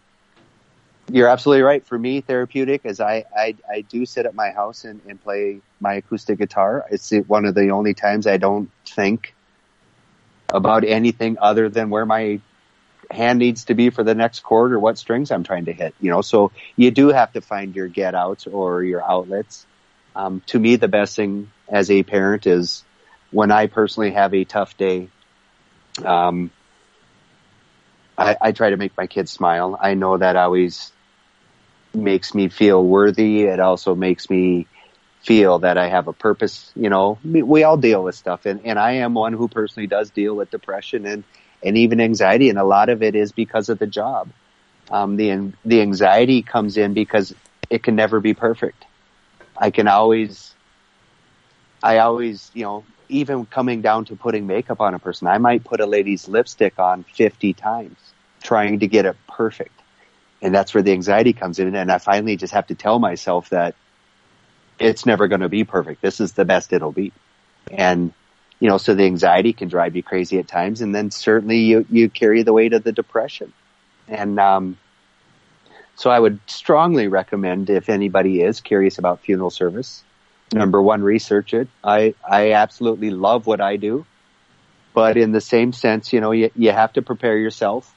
You're absolutely right. For me, therapeutic is I, I, I do sit at my house and, and play my acoustic guitar. It's one of the only times I don't think about anything other than where my hand needs to be for the next chord or what strings I'm trying to hit. You know, so you do have to find your get outs or your outlets. Um, to me, the best thing as a parent is when I personally have a tough day. Um, I, I try to make my kids smile. I know that always makes me feel worthy. It also makes me feel that I have a purpose. You know, we all deal with stuff and, and I am one who personally does deal with depression and, and even anxiety. And a lot of it is because of the job. Um, the, the anxiety comes in because it can never be perfect. I can always, I always, you know, even coming down to putting makeup on a person, I might put a lady's lipstick on 50 times trying to get it perfect. And that's where the anxiety comes in. And I finally just have to tell myself that it's never going to be perfect. This is the best it'll be. And, you know, so the anxiety can drive you crazy at times. And then certainly you, you carry the weight of the depression. And, um, so I would strongly recommend if anybody is curious about funeral service, number one, research it. I, I absolutely love what I do, but in the same sense, you know, you, you have to prepare yourself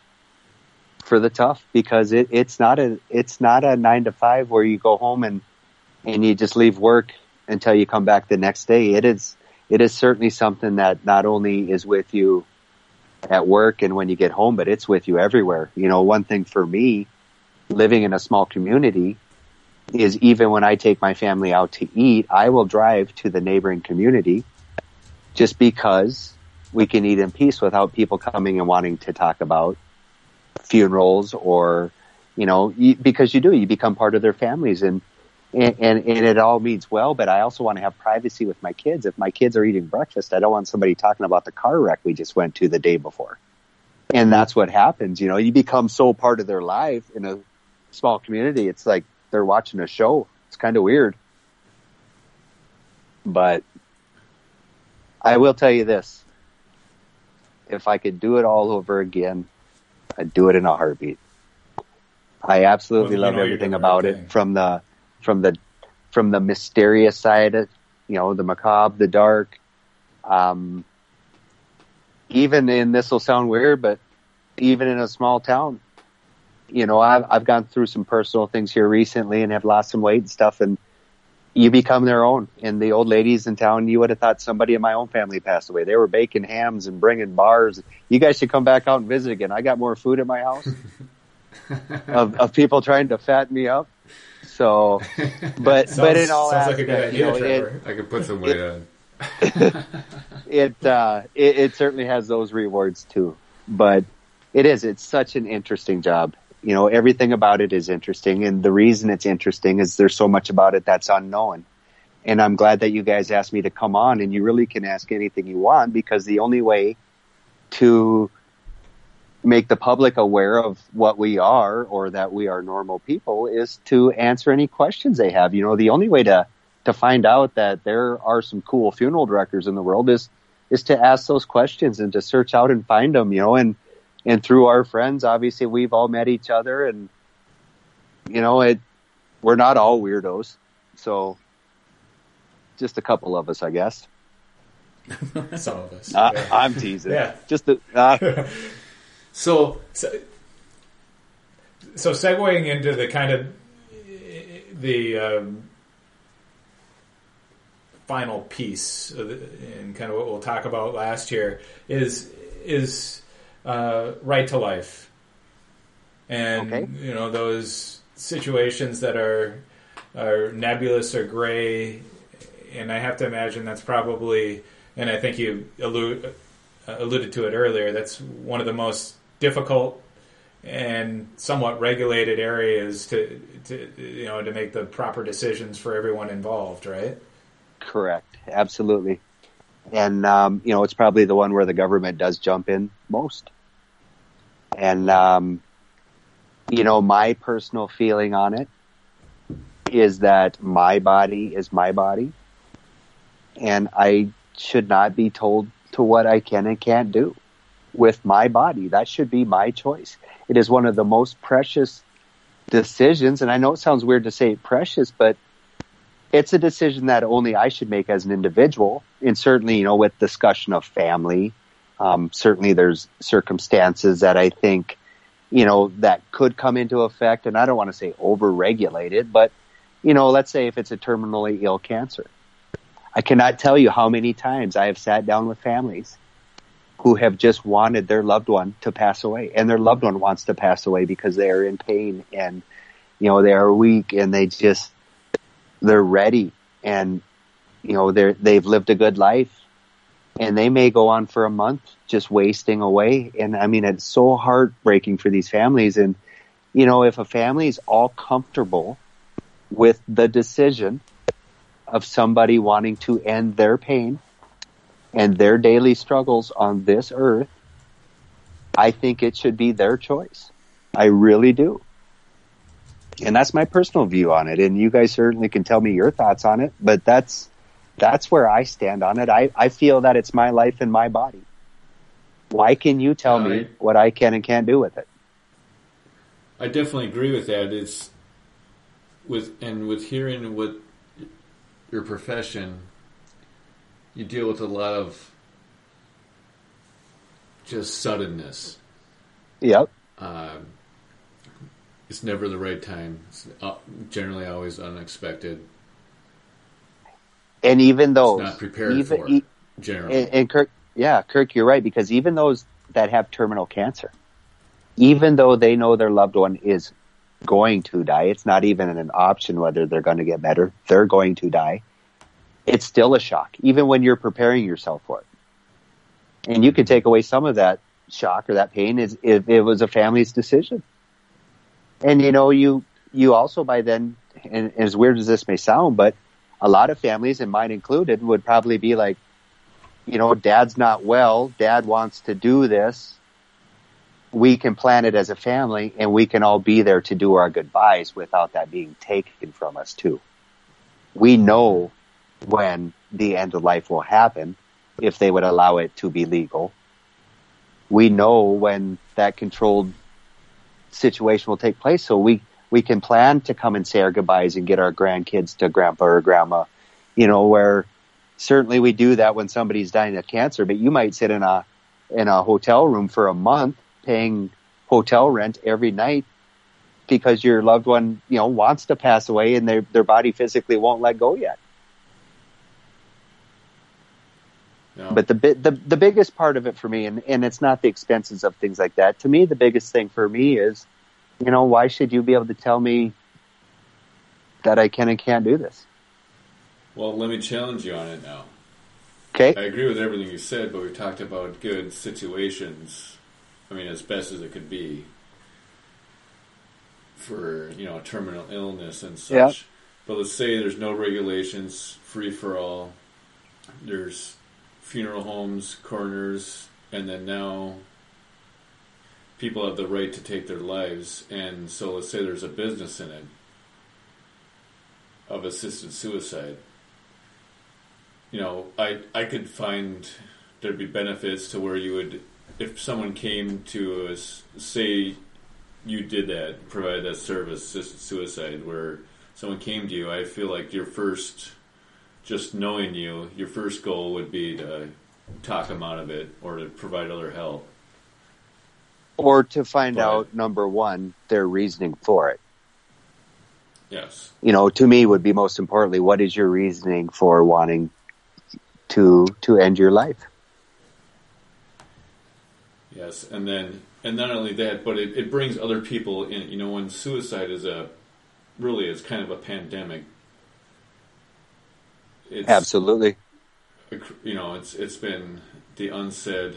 for the tough because it, it's not a, it's not a nine to five where you go home and, and you just leave work until you come back the next day. It is, it is certainly something that not only is with you at work and when you get home, but it's with you everywhere. You know, one thing for me, living in a small community, is even when I take my family out to eat, I will drive to the neighboring community just because we can eat in peace without people coming and wanting to talk about funerals or, you know, because you do, you become part of their families and, and, and, and it all means well, but I also want to have privacy with my kids. If my kids are eating breakfast, I don't want somebody talking about the car wreck we just went to the day before. And that's what happens. You know, you become so part of their life in a small community. It's like, they're watching a show. It's kind of weird. But I will tell you this. If I could do it all over again, I'd do it in a heartbeat. I absolutely well, love everything about it from the, from the, from the mysterious side, of, you know, the macabre, the dark, um, even in, this will sound weird, but even in a small town, you know, I've, I've gone through some personal things here recently and have lost some weight and stuff and you become their own. And the old ladies in town, you would have thought somebody in my own family passed away. They were baking hams and bringing bars. You guys should come back out and visit again. I got more food at my house of, of people trying to fatten me up. So, but, sounds, but in all sounds aspects, like a good idea, you know, it, I could put some weight on. it, uh, it, it certainly has those rewards too, but it is, it's such an interesting job you know, everything about it is interesting. And the reason it's interesting is there's so much about it that's unknown. And I'm glad that you guys asked me to come on and you really can ask anything you want because the only way to make the public aware of what we are or that we are normal people is to answer any questions they have. You know, the only way to, to find out that there are some cool funeral directors in the world is, is to ask those questions and to search out and find them, you know, and, and through our friends, obviously we've all met each other and, you know, it, we're not all weirdos. So just a couple of us, I guess. Some of us. Uh, yeah. I'm teasing. Yeah. Just the, uh, so, so, so segueing into the kind of the um, final piece and kind of what we'll talk about last year is is uh, right to life, and okay. you know those situations that are are nebulous or gray, and I have to imagine that's probably, and I think you allude, uh, alluded to it earlier. That's one of the most difficult and somewhat regulated areas to, to you know to make the proper decisions for everyone involved, right? Correct. Absolutely and um, you know it's probably the one where the government does jump in most. And um, you know, my personal feeling on it is that my body is my body, and I should not be told to what I can and can't do with my body. That should be my choice. It is one of the most precious decisions. And I know it sounds weird to say precious, but it's a decision that only I should make as an individual. And certainly, you know, with discussion of family, um, certainly there's circumstances that I think, you know, that could come into effect. And I don't want to say over-regulated, but, you know, let's say if it's a terminally ill cancer. I cannot tell you how many times I have sat down with families who have just wanted their loved one to pass away and their loved one wants to pass away because they are in pain and, you know, they are weak and they just, they're ready and, you know, they're, they've lived a good life and they may go on for a month just wasting away. And I mean, it's so heartbreaking for these families. And, you know, if a family is all comfortable with the decision of somebody wanting to end their pain and their daily struggles on this earth, I think it should be their choice. I really do. And that's my personal view on it. And you guys certainly can tell me your thoughts on it, but that's, that's where I stand on it. I, I feel that it's my life and my body. Why can you tell me what I can and can't do with it? I definitely agree with that. It's with and with hearing what your profession, you deal with a lot of just suddenness. Yep. Uh, it's never the right time. It's uh, generally always unexpected. And even those not prepared even, for e- generally. and, and Kirk, yeah, Kirk, you're right because even those that have terminal cancer, even though they know their loved one is going to die, it's not even an option whether they're going to get better. They're going to die. It's still a shock, even when you're preparing yourself for it. And you can take away some of that shock or that pain is if it was a family's decision. And you know, you you also by then, and as weird as this may sound, but a lot of families, and mine included, would probably be like, you know, dad's not well, dad wants to do this. We can plan it as a family and we can all be there to do our goodbyes without that being taken from us too. We know when the end of life will happen if they would allow it to be legal. We know when that controlled situation will take place so we we can plan to come and say our goodbyes and get our grandkids to grandpa or grandma, you know, where certainly we do that when somebody's dying of cancer, but you might sit in a, in a hotel room for a month paying hotel rent every night because your loved one, you know, wants to pass away and their, their body physically won't let go yet. No. But the, the the biggest part of it for me, and, and it's not the expenses of things like that. To me, the biggest thing for me is, you know, why should you be able to tell me that I can and can't do this? well, let me challenge you on it now. Okay. I agree with everything you said, but we talked about good situations. I mean, as best as it could be for you know a terminal illness and such. Yeah. But let's say there's no regulations, free for all. There's funeral homes, coroners, and then now people have the right to take their lives. And so let's say there's a business in it of assisted suicide you know, I I could find there'd be benefits to where you would, if someone came to us, say you did that, provide that service, assisted suicide, where someone came to you, I feel like your first, just knowing you, your first goal would be to talk them out of it or to provide other help. Or to find Right. out, number one, their reasoning for it. Yes. You know, to me would be most importantly, what is your reasoning for wanting to, to end your life? Yes, and then and not only that, but it, it brings other people in. You know, when suicide is a really it's kind of a pandemic. It's, Absolutely. you know, it's it's been the unsaid.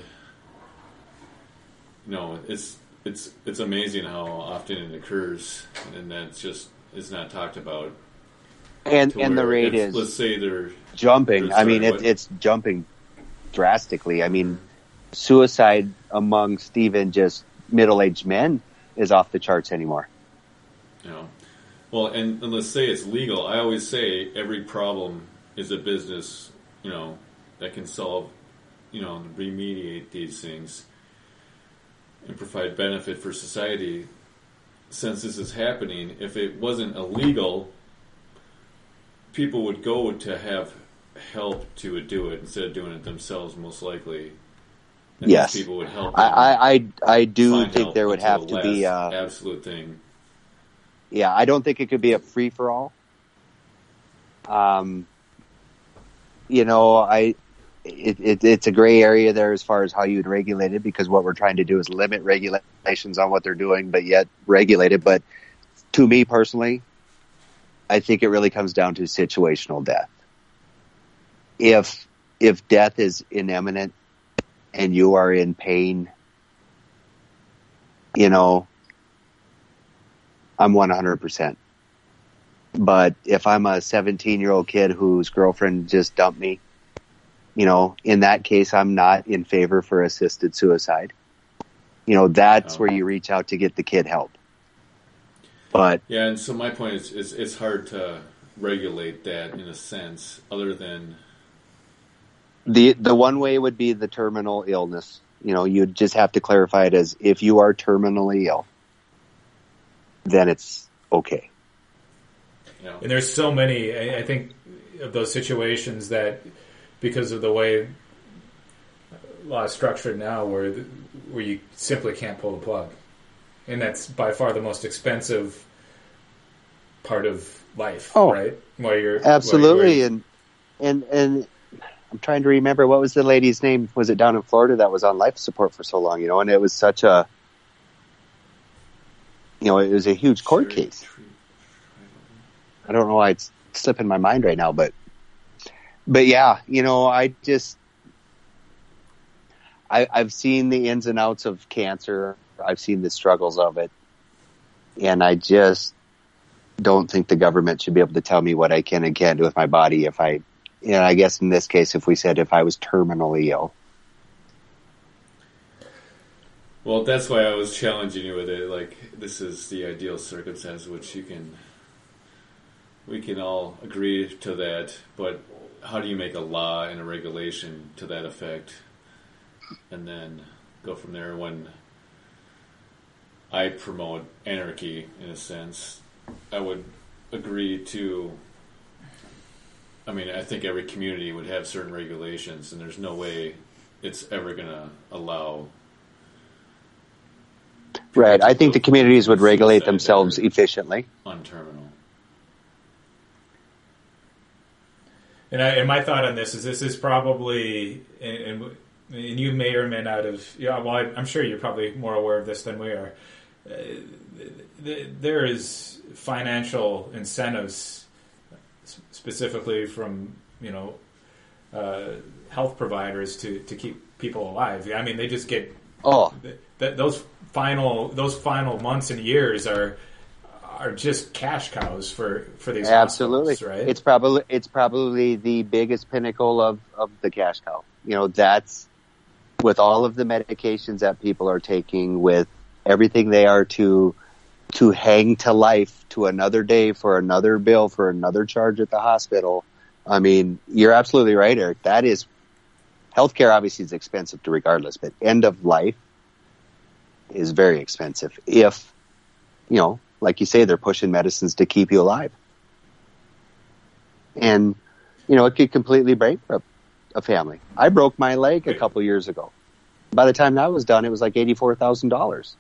No, it's it's it's amazing how often it occurs, and that's just is not talked about. And, and the rate is Let's say they're jumping. Sorry, I mean, it, it's jumping drastically. I mean, suicide amongst even just middle-aged men is off the charts anymore. You know, well, and, and let's say it's legal. I always say every problem is a business, you know, that can solve, you know, remediate these things and provide benefit for society. since this is happening, if it wasn't illegal, people would go to have help to do it instead of doing it themselves, most likely. And Yes. people would help. I, I, I, do think there would have the to be, last uh, absolute thing. yeah, I don't think it could be a free for all. Um, you know, I, it, it, it's a gray area there as far as how you'd regulate it because what we're trying to do is limit regulations on what they're doing, but yet regulate it. But to me personally, I think it really comes down to situational death. If, if death is imminent and you are in pain, you know, I'm 100%. But if I'm a 17 year old kid whose girlfriend just dumped me, you know, in that case, I'm not in favor for assisted suicide. You know, that's Oh. where you reach out to get the kid help. But Yeah, and so my point is, is it's hard to regulate that in a sense, other than the the one way would be the terminal illness. You know, you'd just have to clarify it as if you are terminally ill, then it's okay. You know. And there's so many, I, I think, of those situations that because of the way law is structured now, where the, where you simply can't pull the plug, and that's by far the most expensive part of life, Oh. right? Where you're Absolutely, where- and and and I'm trying to remember what was the lady's name. Was it down in Florida that was on life support for so long? You know, and it was such a, you know, it was a huge court case. true. I don't know why it's slipping my mind right now, but but yeah, you know, I just I, I've seen the ins and outs of cancer. I've seen the struggles of it, and I just don't think the government should be able to tell me what I can and can't do with my body if I, you know, I guess in this case, if we said if I was terminally ill. Well, that's why I was challenging you with it. Like, this is the ideal circumstance, which you can, we can all agree to that. But how do you make a law and a regulation to that effect, and then go from there? When I promote anarchy, in a sense, I would agree to. I mean, I think every community would have certain regulations, and there's no way it's ever going to allow Right. I think the communities would regulate themselves efficiently. on terminal. And, I, and my thought on this is this is probably, and, and, and you may or may not have, yeah, well, I, I'm sure you're probably more aware of this than we are. Uh, th- there is financial incentives, specifically from, you know, uh, health providers to, to keep people alive. I mean, they just get Oh, th- th- those final those final months and years are are just cash cows for for these absolutely. right? It's probably it's probably the biggest pinnacle of of the cash cow. You know, that's with all of the medications that people are taking, with everything they are to to hang to life to another day for another bill for another charge at the hospital. I mean, you're absolutely right, Eric. That is healthcare. Obviously, is expensive to regardless, but end of life is very expensive. If you know, like you say, they're pushing medicines to keep you alive, and you know, it could completely bankrupt a family. I broke my leg a couple years ago. By the time that was done, it was like eighty four thousand dollars.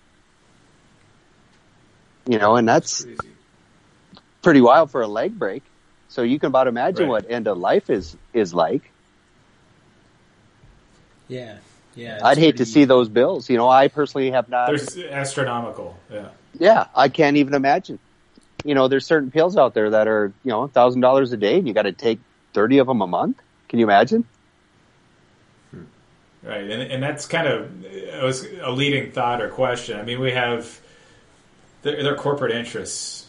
You know, and that's Crazy. pretty wild for a leg break. So you can about imagine Right. what end of life is is like. Yeah, yeah. I'd it's hate to see those bills. You know, I personally have not. There's astronomical. Yeah. Yeah, I can't even imagine. You know, there's certain pills out there that are you know thousand dollars a day, and you got to take thirty of them a month. Can you imagine? Right, and and that's kind of was a leading thought or question. I mean, we have they're, they're corporate interests.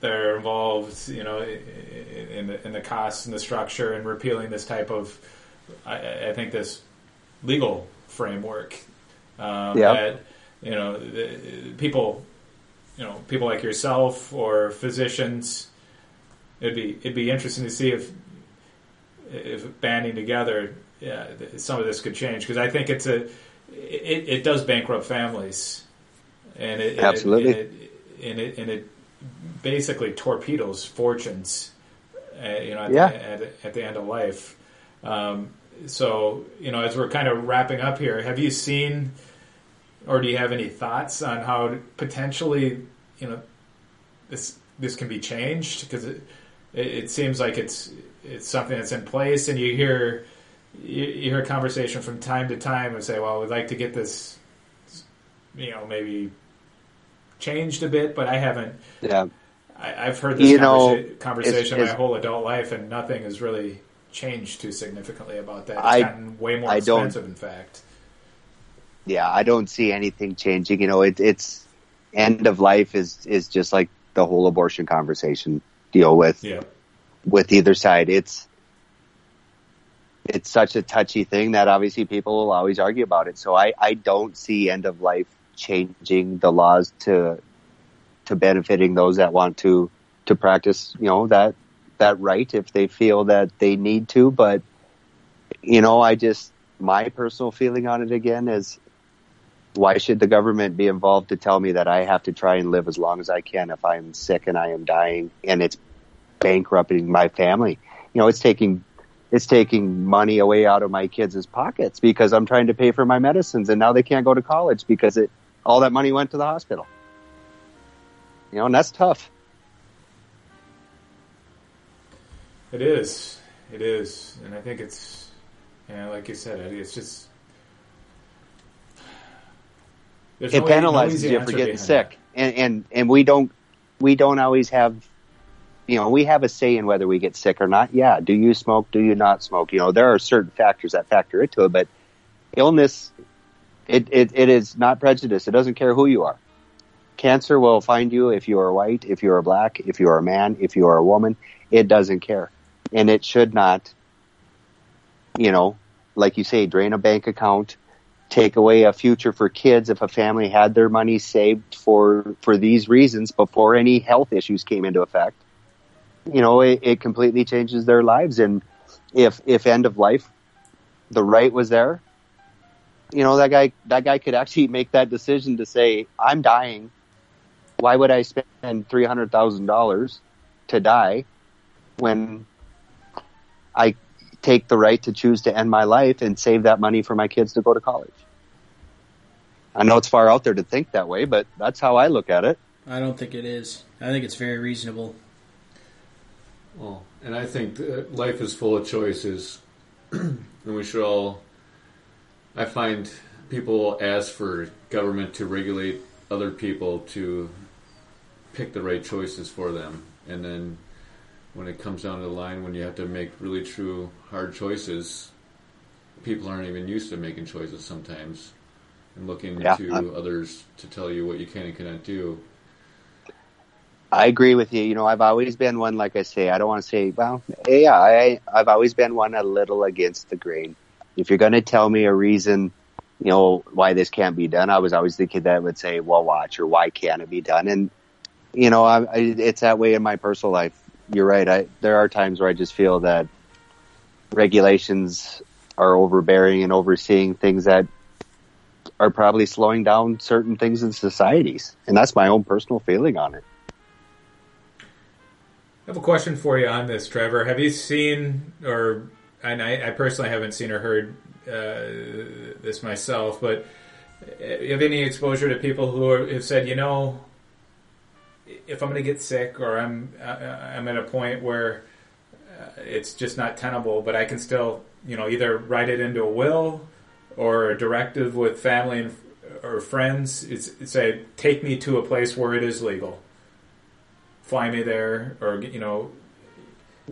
that are involved, you know, in in the, in the costs and the structure and repealing this type of, I, I think this legal framework. Um, Yeah. That you know, the, people, you know, people like yourself or physicians. It'd be it'd be interesting to see if if banding together, yeah, some of this could change because I think it's a it, it does bankrupt families, and it, Absolutely. it, and it and it basically torpedoes fortunes. Uh, you know, at, Yeah. the, at, at the end of life. Um, so you know, as we're kind of wrapping up here, have you seen, or do you have any thoughts on how to potentially, you know, this this can be changed because it, it it seems like it's it's something that's in place, and you hear you, you hear a conversation from time to time and say, well, we'd like to get this, you know, maybe changed a bit, but I haven't. Yeah. I, I've heard this You know, conversa- conversation it's- my whole adult life, and nothing has really changed too significantly about that. It's I- gotten way more I expensive, in fact. Yeah, I don't see anything changing. You know, it, it's end of life is is just like the whole abortion conversation deal with Yeah, with either side. It's it's such a touchy thing that obviously people will always argue about it. So I I don't see end of life changing the laws to to benefiting those that want to to practice, you know, that that right if they feel that they need to, but you know, I just my personal feeling on it again is why should the government be involved to tell me that I have to try and live as long as I can if I'm sick and I am dying and it's bankrupting my family? You know, it's taking it's taking money away out of my kids' pockets because I'm trying to pay for my medicines and now they can't go to college because it all that money went to the hospital. You know, and that's tough. it is. It is, and I think it's, yeah, like you said. It's just there's it no e- no penalizes you for getting sick, and and and we don't we don't always have, you know, we have a say in whether we get sick or not. Yeah, do you smoke? Do you not smoke? You know, there are certain factors that factor into it, but illness, it it, it is not prejudice. It doesn't care who you are. Cancer will find you if you are white, if you are black, if you are a man, if you are a woman. It doesn't care, and it should not. You know, like you say, drain a bank account take away a future for kids if a family had their money saved for for these reasons before any health issues came into effect. You know it, it completely changes their lives. And if if end of life the right was there you know that guy that guy could actually make that decision to say i'm dying. Why would i spend three hundred thousand dollars to die when i take the right to choose to end my life and save that money for my kids to go to college. I know it's far out there to think that way, but that's how I look at it. I don't think it is. I think it's very reasonable. Well, and I think that life is full of choices, and we should all. I find people ask for government to regulate other people to pick the right choices for them, and then when it comes down to the line, when you have to make really true hard choices, people aren't even used to making choices sometimes, and looking Yeah, to I'm- others to tell you what you can and cannot do. I agree with you. You know, I've always been one, like I say, I don't want to say, well, yeah, I, I've always been one a little against the grain. If you're going to tell me a reason, you know, why this can't be done, I was always the kid that would say, well, watch, or why can't it be done? And, you know, I, I, it's that way in my personal life. You're right. I, there are times where I just feel that regulations are overbearing and overseeing things that are probably slowing down certain things in societies. And that's my own personal feeling on it. I have a question for you on this, Trevor. Have you seen, or and I, I personally haven't seen or heard uh, this myself, but uh, you have any exposure to people who are, have said, you know, if I'm going to get sick or I'm uh, I'm at a point where uh, it's just not tenable, but I can still, you know, either write it into a will or a directive with family and, or friends. It's, it's say, take me to a place where it is legal fly me there or you know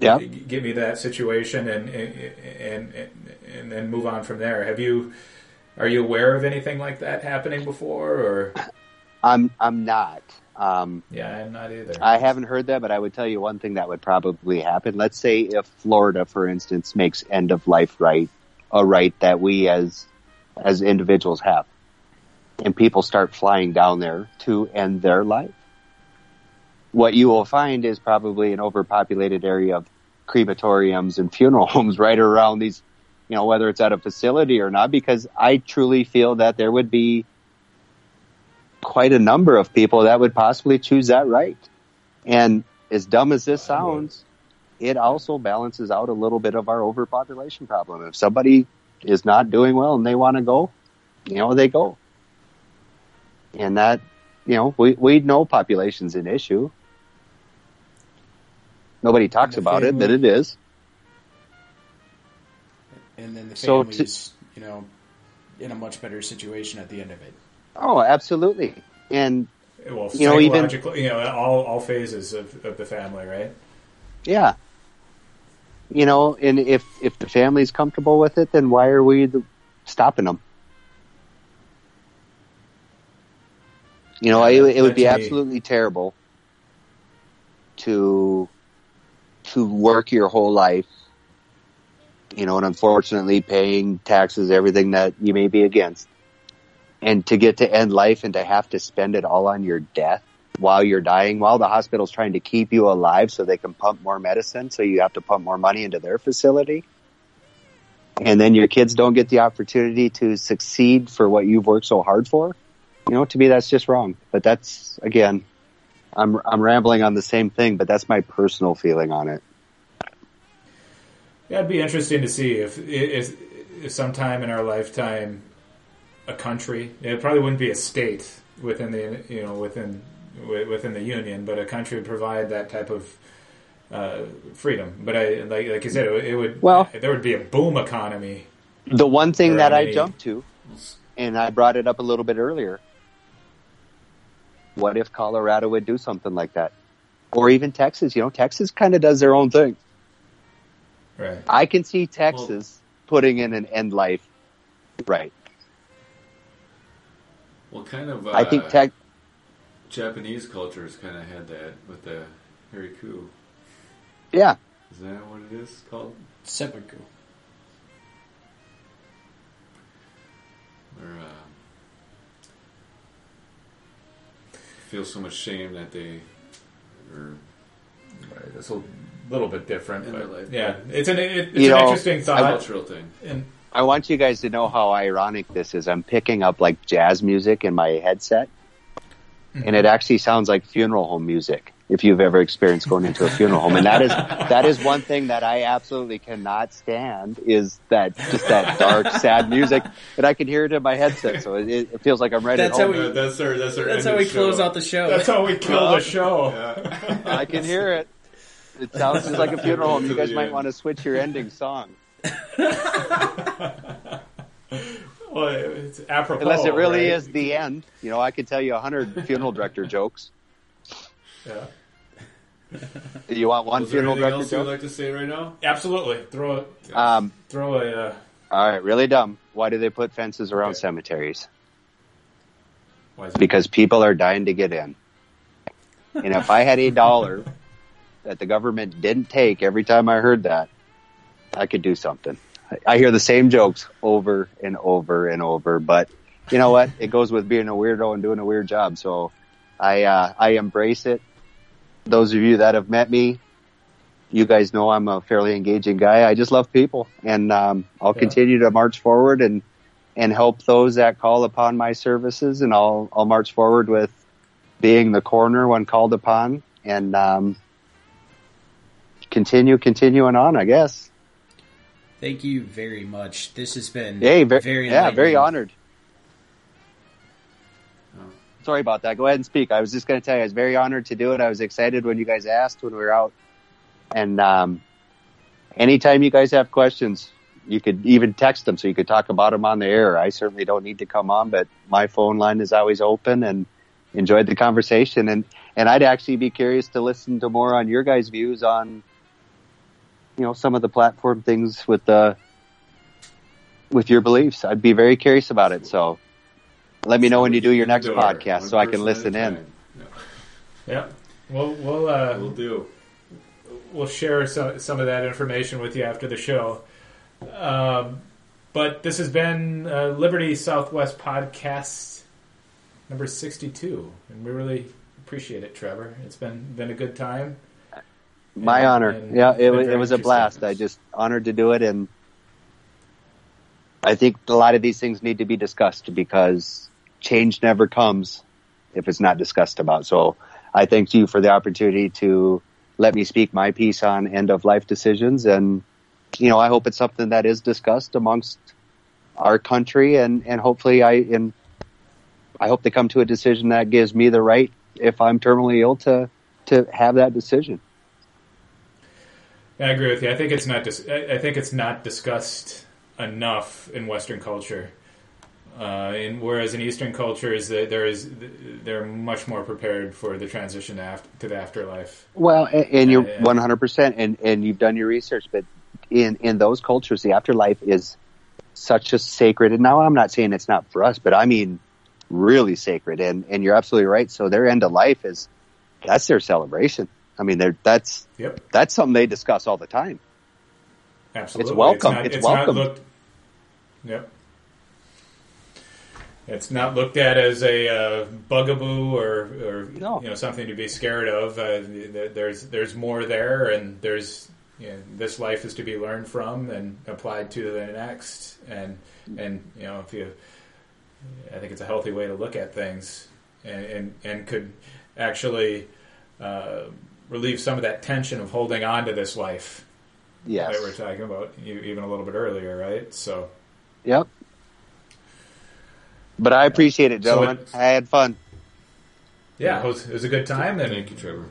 Yeah. give me that situation and and and and then move on from there have you are you aware of anything like that happening before or I'm I'm not. Um, yeah i'm not either I haven't heard that, but I would tell you one thing that would probably happen. Let's say if Florida, for instance, makes end of life right a right that we as as individuals have, and people start flying down there to end their life. What you will find is probably an overpopulated area of crematoriums and funeral homes right around these, you know, whether it's at a facility or not, because I truly feel that there would be quite a number of people that would possibly choose that right. And as dumb as this sounds, it also balances out a little bit of our overpopulation problem. If somebody is not doing well and they want to go, you know, they go. And that, you know, we, we know population's an issue. Nobody talks about it, but it is. And then the So to- you know, in a much better situation at the end of it. Oh, absolutely. And Well, You know, even- you know, all all phases of, of the family, right? yeah, you know, and if if the family's comfortable with it, then why are we the, stopping them? You know, Yeah, it, it would be absolutely terrible to to work your whole life, you know, and unfortunately paying taxes, everything that you may be against, and to get to end life and to have to spend it all on your death while you're dying, while the hospital's trying to keep you alive so they can pump more medicine, so you have to pump more money into their facility. And then your kids don't get the opportunity to succeed for what you've worked so hard for. You know, to me, that's just wrong. But that's, again, I'm, I'm rambling on the same thing, but that's my personal feeling on it. Yeah, it'd be interesting to see if if, if sometime in our lifetime, a country. It probably wouldn't be a state within the you know within within the union, but a country would provide that type of uh, freedom. But I like like you said, it, would Well- there would be a boom economy. The one thing Or that I jumped to, and I brought it up a little bit earlier, what if Colorado would do something like that? Or even Texas, you know, Texas kind of does their own thing. Right. I can see Texas putting in an end life right. Well, kind of. Uh, I think tech, Japanese culture has kind of had that with the Hariku. yeah, Is that what it is called? Seppuku. Or uh, feel so much shame that they are Right, It's a little bit different, but life, yeah, it's an it, it's You an know, interesting thought. cultural thing. And I want you guys to know how ironic this is. I'm picking up like jazz music in my headset, and it actually sounds like funeral home music. If you've ever experienced going into a funeral home, and that is that is one thing that I absolutely cannot stand is that just that dark, sad music, and I can hear it in my headset, so it, it feels like I'm right That's at how home. we- Uh, that's our that's our That's how of we show. close out the show. that's how we kill the show. Yeah. I can hear it. It sounds just like a funeral home. You guys might want to switch your ending song. Well, it's apropos. Unless it really right? is the end. You know, I could tell you a hundred funeral director jokes. Yeah. You want one Was funeral anything director else you'd joke? like to say right now? Absolutely. Throw it. Um, Throw a. Uh, all right, really dumb. Why do they put fences around Okay. cemeteries? why is it- Because people are dying to get in. And if I had a dollar that the government didn't take every time I heard that, I could do something. I- hear the same jokes over and over and over, but you know what? It goes with being a weirdo and doing a weird job. So I, uh, I embrace it. Those of you that have met me, you guys know I'm a fairly engaging guy. I just love people and, um, I'll Yeah. continue to march forward and, and help those that call upon my services and I'll, I'll march forward with being the coroner when called upon and, um, continue continuing on, I guess. Thank you very much. This has been Hey, very, very yeah, very honored. Oh. Sorry about that. Go ahead and speak. I was just going to tell you, I was very honored to do it. I was excited when you guys asked when we were out. And um, anytime you guys have questions, you could even text them so you could talk about them on the air. I certainly don't need to come on, but my phone line is always open and enjoyed the conversation. And, and I'd actually be curious to listen to more on your guys' views on, you know, some of the platform things with the, with your beliefs. I'd be very curious about it. So let me know when you do your next Door. podcast so I can listen in. time. Yeah. We'll we'll uh, We'll do. we'll share some some of that information with you after the show. Um, but this has been uh, Liberty Southwest podcast number sixty two, and we really appreciate it, Trevor. It's been been a good time. My And- honor. and Yeah, it, been wa- very it was a blast. I just honored to do it, and I think a lot of these things need to be discussed because change never comes if it's not discussed about. So I thank you for the opportunity to let me speak my piece on end of life decisions. And, you know, I hope it's something that is discussed amongst our country and, and hopefully I, in, I hope they come to a decision that gives me the right, if I'm terminally ill, to, to have that decision. I agree with you. I think it's not. Dis- I think it's not discussed enough in Western culture. Uh, and whereas in Eastern cultures, there is they're much more prepared for the transition to, after, to the afterlife. Well, and, and you're one hundred percent, and and you've done your research, but in in those cultures, the afterlife is such a sacred. And now I'm not saying it's not for us, but I mean really sacred. And and you're absolutely right. So their end of life is that's their celebration. I mean, they're that's yep. that's something they discuss all the time. Absolutely, it's welcome. It's, not, it's, it's welcome. Looked, yep. It's not looked at as a uh, bugaboo or, or no. you know something to be scared of. Uh, there's there's more there, and there's you know, this life is to be learned from and applied to the next. And and you know if you, I think it's a healthy way to look at things, and and, and could actually uh, relieve some of that tension of holding on to this life. Yes. that we're talking about even a little bit earlier, right? So. Yep. But I appreciate it, gentlemen. So it, I had fun. Yeah, it was, it was, a good time. And, Thank you, Trevor.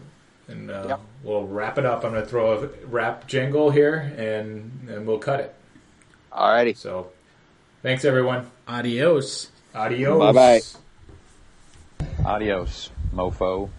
And uh, yep. we'll wrap it up. I'm going to throw a wrap jingle here, and, and we'll cut it. Alrighty. So, thanks, everyone. Adios. Adios. Bye bye. Adios, mofo.